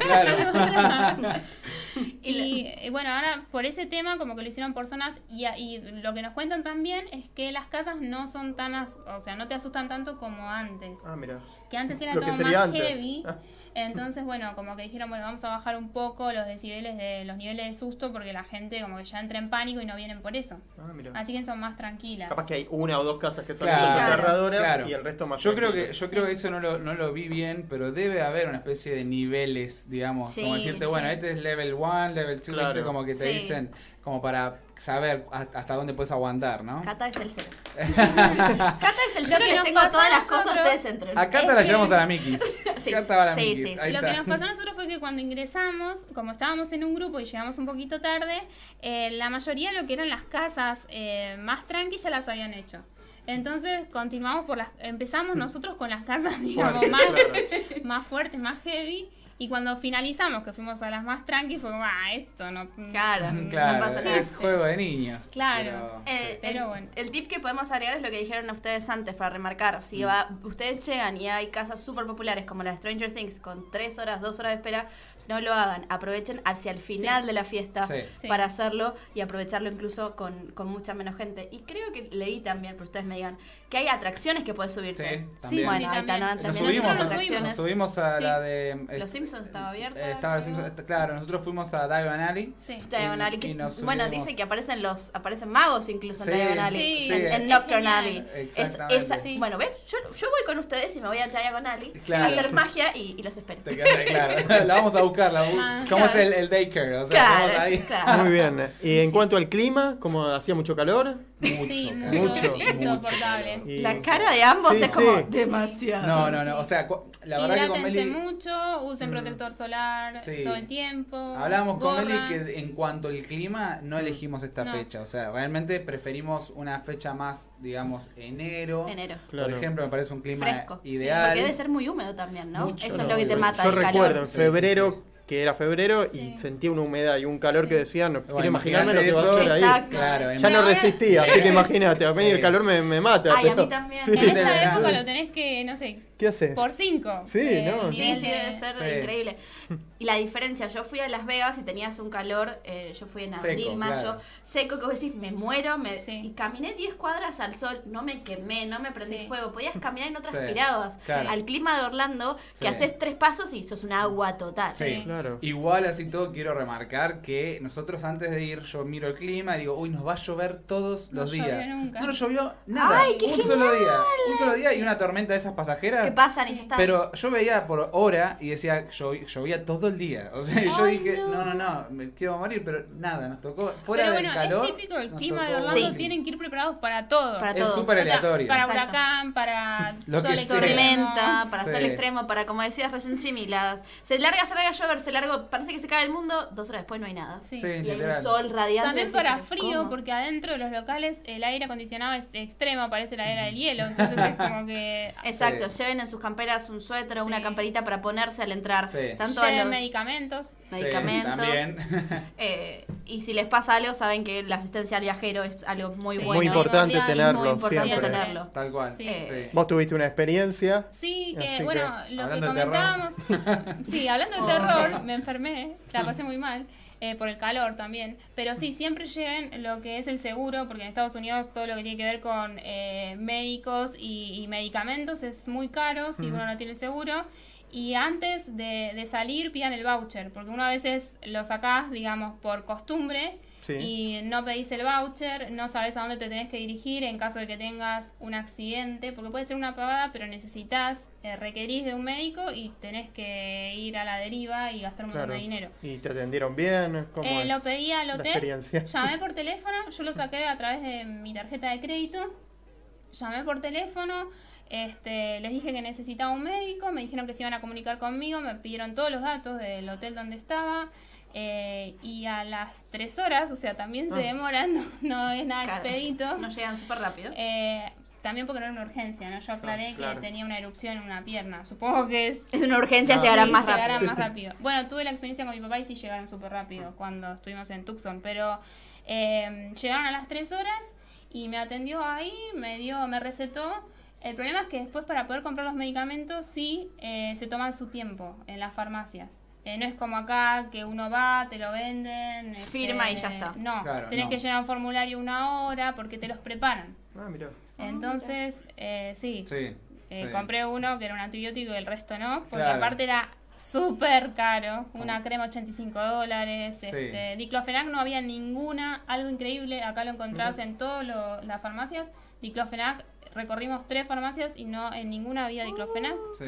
claro. Y, y bueno, ahora por ese tema como que lo hicieron por zonas y, y lo que nos cuentan también es que las casas no son tan, as- o sea, no te asustan tanto como antes. Ah, mira. Que antes era Lo todo más antes. heavy. Ah. Entonces, bueno, como que dijeron, bueno, vamos a bajar un poco los decibeles de los niveles de susto porque la gente como que ya entra en pánico y no vienen por eso. Ah. Así que son más tranquilas. Capaz que hay una o dos casas que son Claro, las claro, aterradoras claro. y el resto más Yo creo que yo creo que eso no lo, no lo vi bien, pero debe haber una especie de niveles, digamos, Sí, como decirte, bueno, sí. este es level 1, level 2, Claro. como que te Sí. dicen como para saber a- hasta dónde puedes aguantar, ¿no? Cata es el cero. Cata es el cero que les tengo todas a las cosas, ustedes entren. Acá te Es la que- llevamos a la Mickey's. Sí. Acá estaba la Sí, Mickey's. sí, Ahí Lo está. que nos pasó a nosotros fue que cuando ingresamos, como estábamos en un grupo y llegamos un poquito tarde, eh, la mayoría de lo que eran las casas eh, más tranqui ya las habían hecho. Entonces continuamos por las, empezamos nosotros con las casas, digamos, más, claro. más fuertes, más heavy. Y cuando finalizamos, que fuimos a las más tranqui, fue como, ah, esto no. Claro, Claro, no pasa nada. es juego de niños. Claro. pero- Pero el, bueno. el tip que podemos agregar es lo que dijeron ustedes antes para remarcar. Si va, ustedes llegan y hay casas súper populares como la de Stranger Things con tres horas, dos horas de espera, no lo hagan. Aprovechen hacia el final Sí. de la fiesta Sí. Sí. para hacerlo y aprovecharlo incluso con, con mucha menos gente. Y creo que leí también, pero ustedes me digan, que hay atracciones que puedes subirte. Sí, también. Bueno, Sí, también. están, Nos también subimos, nos atracciones. nos subimos a Sí. la de... eh, Los Simpsons estaba abierta. eh, estaba. Simpsons- claro, nosotros fuimos a Diagon Alley. Sí. Diagon Alley, que- y nos bueno, subimos- dice que aparecen los aparecen magos incluso en Sí, Diagon Alley, sí, en, sí. en Nocturne. Alley. Es- Exactamente. Bueno, ven, yo, yo voy con ustedes y me voy a Diagon Alley Claro. a hacer magia y, y los espero. Te quedas claro. la vamos a buscar. La bu- Ah, ¿Cómo es claro. el, el daycare? O sea, Claro, ahí. claro. Muy bien. Y en cuanto al clima, como hacía mucho calor. Mucho, Sí, mucho, Mucho. insoportable. La cara de ambos Sí, es como sí. demasiado. No, no, no. O sea, la verdad que con Meli. mucho, usen Mm. protector solar Sí. todo el tiempo. Hablábamos con Meli que en cuanto al clima no elegimos esta No. fecha. O sea, realmente preferimos una fecha más, digamos, enero. Enero. Claro. Por ejemplo, me parece un clima Fresco. sí, ideal. porque debe ser muy húmedo también, ¿no? Mucho, Eso no, es lo que te mata Yo el calor. recuerdo en Sí, sí, febrero sí. Que era febrero Sí. y sentía una humedad y un calor que decía, no quiero imaginarme lo que va a hacer ahí. Exacto. Claro, Ya no resistía, así que imagínate, a mí Sí. el calor me, me mata. Ay, a mí también. Sí. En De esta época lo tenés que, no sé, ¿Qué haces? por 5. Sí, ¿no? Sí, sí, debe ser Sí. increíble. Y la diferencia, yo fui a Las Vegas y tenías un calor, eh, yo fui en Seco, abril, mayo, claro. seco, que vos decís, me muero, me... Sí. y caminé 10 cuadras al sol, no me quemé, no me prendí Sí. fuego, podías caminar y no Sí, transpirabas. claro. Al clima de Orlando, Sí. que haces tres pasos y sos un agua total. Sí. Claro. Igual así todo quiero remarcar que nosotros antes de ir yo miro el clima y digo, uy, nos va a llover todos No los llovió días. nunca. No nos llovió nada. ¡Ay, qué un solo día. Un solo día y una tormenta de esas pasajeras que pasan y ya está. Pero yo veía por hora y decía, llovía, llovía todo el día. O sea, yo Ay, dije, no. no. no, no, me quiero morir, pero nada, nos tocó. Fuera Pero del bueno, calor. es típico del nos clima de Orlando, Sí. tienen que ir preparados para todo. Para Es súper O sea, aleatorio. para Exacto. huracán, para Lo sol extremo. tormenta, para Sí. sol extremo, para como decías recién Jimmy, las se larga, se larga a llover, se larga, parece que se cae el mundo, dos horas después no hay nada. Sí. Sí, Y hay un sol radiante. También para frío, ¿cómo? porque adentro de los locales el aire acondicionado es extremo, parece la era del hielo. Entonces es como que. Exacto, Sí. Lleven en sus camperas un suéter o una Sí. camperita para ponerse al entrar. Sí. Tanto a Lleven los medicamentos. medicamentos. Sí, también. eh, y si les pasa algo, saben que la asistencia al viajero es algo muy Sí. bueno. Muy importante tenerlo muy importante siempre. tenerlo. Tal cual. Sí. Eh, Vos tuviste una experiencia. Sí, que que, bueno, lo que hablando de comentábamos. Sí, hablando de terror, me enfermé, la pasé muy mal. Eh, por el calor también. Pero sí, siempre lleven lo que es el seguro, porque en Estados Unidos todo lo que tiene que ver con eh, médicos y, y medicamentos es muy caro si uno no tiene seguro. Y antes de, de salir pidan el voucher, porque uno a veces lo sacás, digamos, por costumbre Sí. y no pedís el voucher, no sabes a dónde te tenés que dirigir en caso de que tengas un accidente, porque puede ser una pavada, pero necesitas, eh, requerís de un médico y tenés que ir a la deriva y gastar un montón Claro. de dinero. ¿Y te atendieron bien? ¿Cómo Eh, es lo pedí al hotel, llamé por teléfono, yo lo saqué a través de mi tarjeta de crédito, llamé por teléfono, este, les dije que necesitaba un médico, me dijeron que se iban a comunicar conmigo, me pidieron todos los datos del hotel donde estaba. eh, y a las tres horas, o sea, también se Ah. demoran, no, no es nada Claro, expedito. No llegan súper rápido. Eh, también porque no era una urgencia, ¿no? Yo aclaré Ah, claro. que tenía una erupción en una pierna. Supongo que es Es una urgencia, Ah. llegarán Sí, más llegarán rápido. más rápido. Bueno, tuve la experiencia con mi papá y sí llegaron súper rápido cuando estuvimos en Tucson, pero eh, llegaron a las 3 horas y me atendió ahí, me dio, me recetó. El problema es que después para poder comprar los medicamentos sí eh, se toman su tiempo en las farmacias. Eh, no es como acá que uno va, te lo venden. este, Firma y ya está. No, Claro, tenés no. que llenar un formulario una hora porque te los preparan. Ah, mira. Entonces, eh, sí, Sí. eh, sí. compré uno que era un antibiótico y el resto no, porque Claro. aparte era súper caro. Una crema 85 dólares. Sí. Este, diclofenac no había ninguna, algo increíble. Acá lo encontrás en todas lo- las farmacias. Diclofenac, recorrimos tres farmacias y no en ninguna había diclofenac. Sí.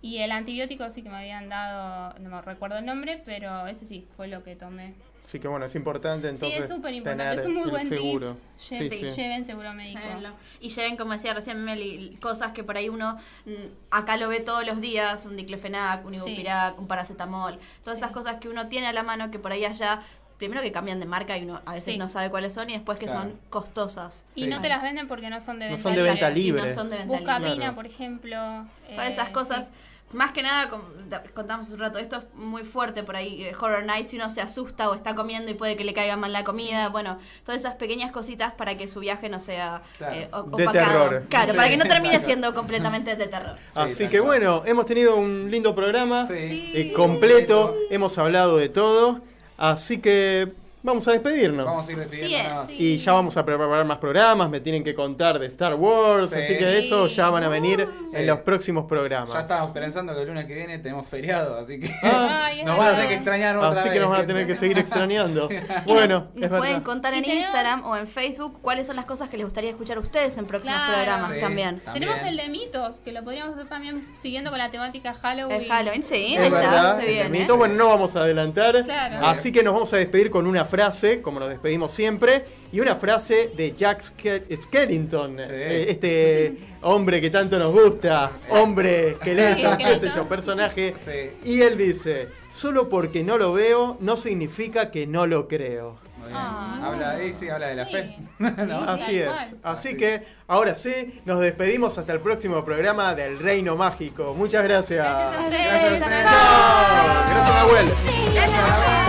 Y el antibiótico sí que me habían dado, no me recuerdo el nombre, pero ese sí fue lo que tomé. Así que bueno, es importante entonces sí, es súper importante. tener Es un muy buen seguro. tip. Sí, sí. Lleven seguro médico. Llévenlo. Y lleven, como decía recién Meli, cosas que por ahí uno mm, acá lo ve todos los días, un diclofenac, un Sí. ibupirac, un paracetamol, todas Sí. esas cosas que uno tiene a la mano que por ahí allá, primero que cambian de marca y uno a veces Sí. no sabe cuáles son y después que Claro. son costosas. Y Sí. no te las venden porque no son de No venta son de venta libre. Y no son de venta Busca libre. Pina, Claro. por ejemplo. Todas eh, esas cosas, sí. Más que nada, contamos hace un rato, esto es muy fuerte por ahí, eh, Horror Nights, si uno se asusta o está comiendo y puede que le caiga mal la comida, bueno, todas esas pequeñas cositas para que su viaje no sea Claro. eh, o- De opacado. terror. Claro, Sí. para que no termine Claro. siendo completamente de terror. Sí, Así que cual. bueno, hemos tenido un lindo programa. Sí. Sí. eh, completo, hemos hablado de todo. Así que vamos a despedirnos. Vamos a ir despidiéndonos. es. Y ya vamos a preparar más programas, me tienen que contar de Star Wars, Sí. así que eso ya van a venir en los próximos programas. Ya estamos pensando que el lunes que viene tenemos feriado, así que Ah, nos van a tener que extrañar otra así que nos van a tener que seguir extrañando. Bueno, nos, nos es pueden verdad. contar en Instagram o en Facebook cuáles son las cosas que les gustaría escuchar a ustedes en próximos Claro. programas Sí. también. También. Tenemos el de mitos, que lo podríamos hacer también siguiendo con la temática Halloween. El Halloween, sí, ahí Es está, se el viene. mito. Bueno, no vamos a adelantar. Claro. Así que nos vamos a despedir con una frase, como nos despedimos siempre, y una frase de Jack Ske- Skellington, Sí. eh, este hombre que tanto nos gusta, hombre, esqueleto, qué sé yo, personaje. Sí. Y él dice, solo porque no lo veo no significa que no lo creo. Muy bien. Ah. habla, ahí sí, habla de la Sí. fe. Sí, Así es. Así Así. que ahora sí, nos despedimos hasta el próximo programa del Reino Mágico. Muchas gracias. Gracias a ustedes. Gracias a ustedes.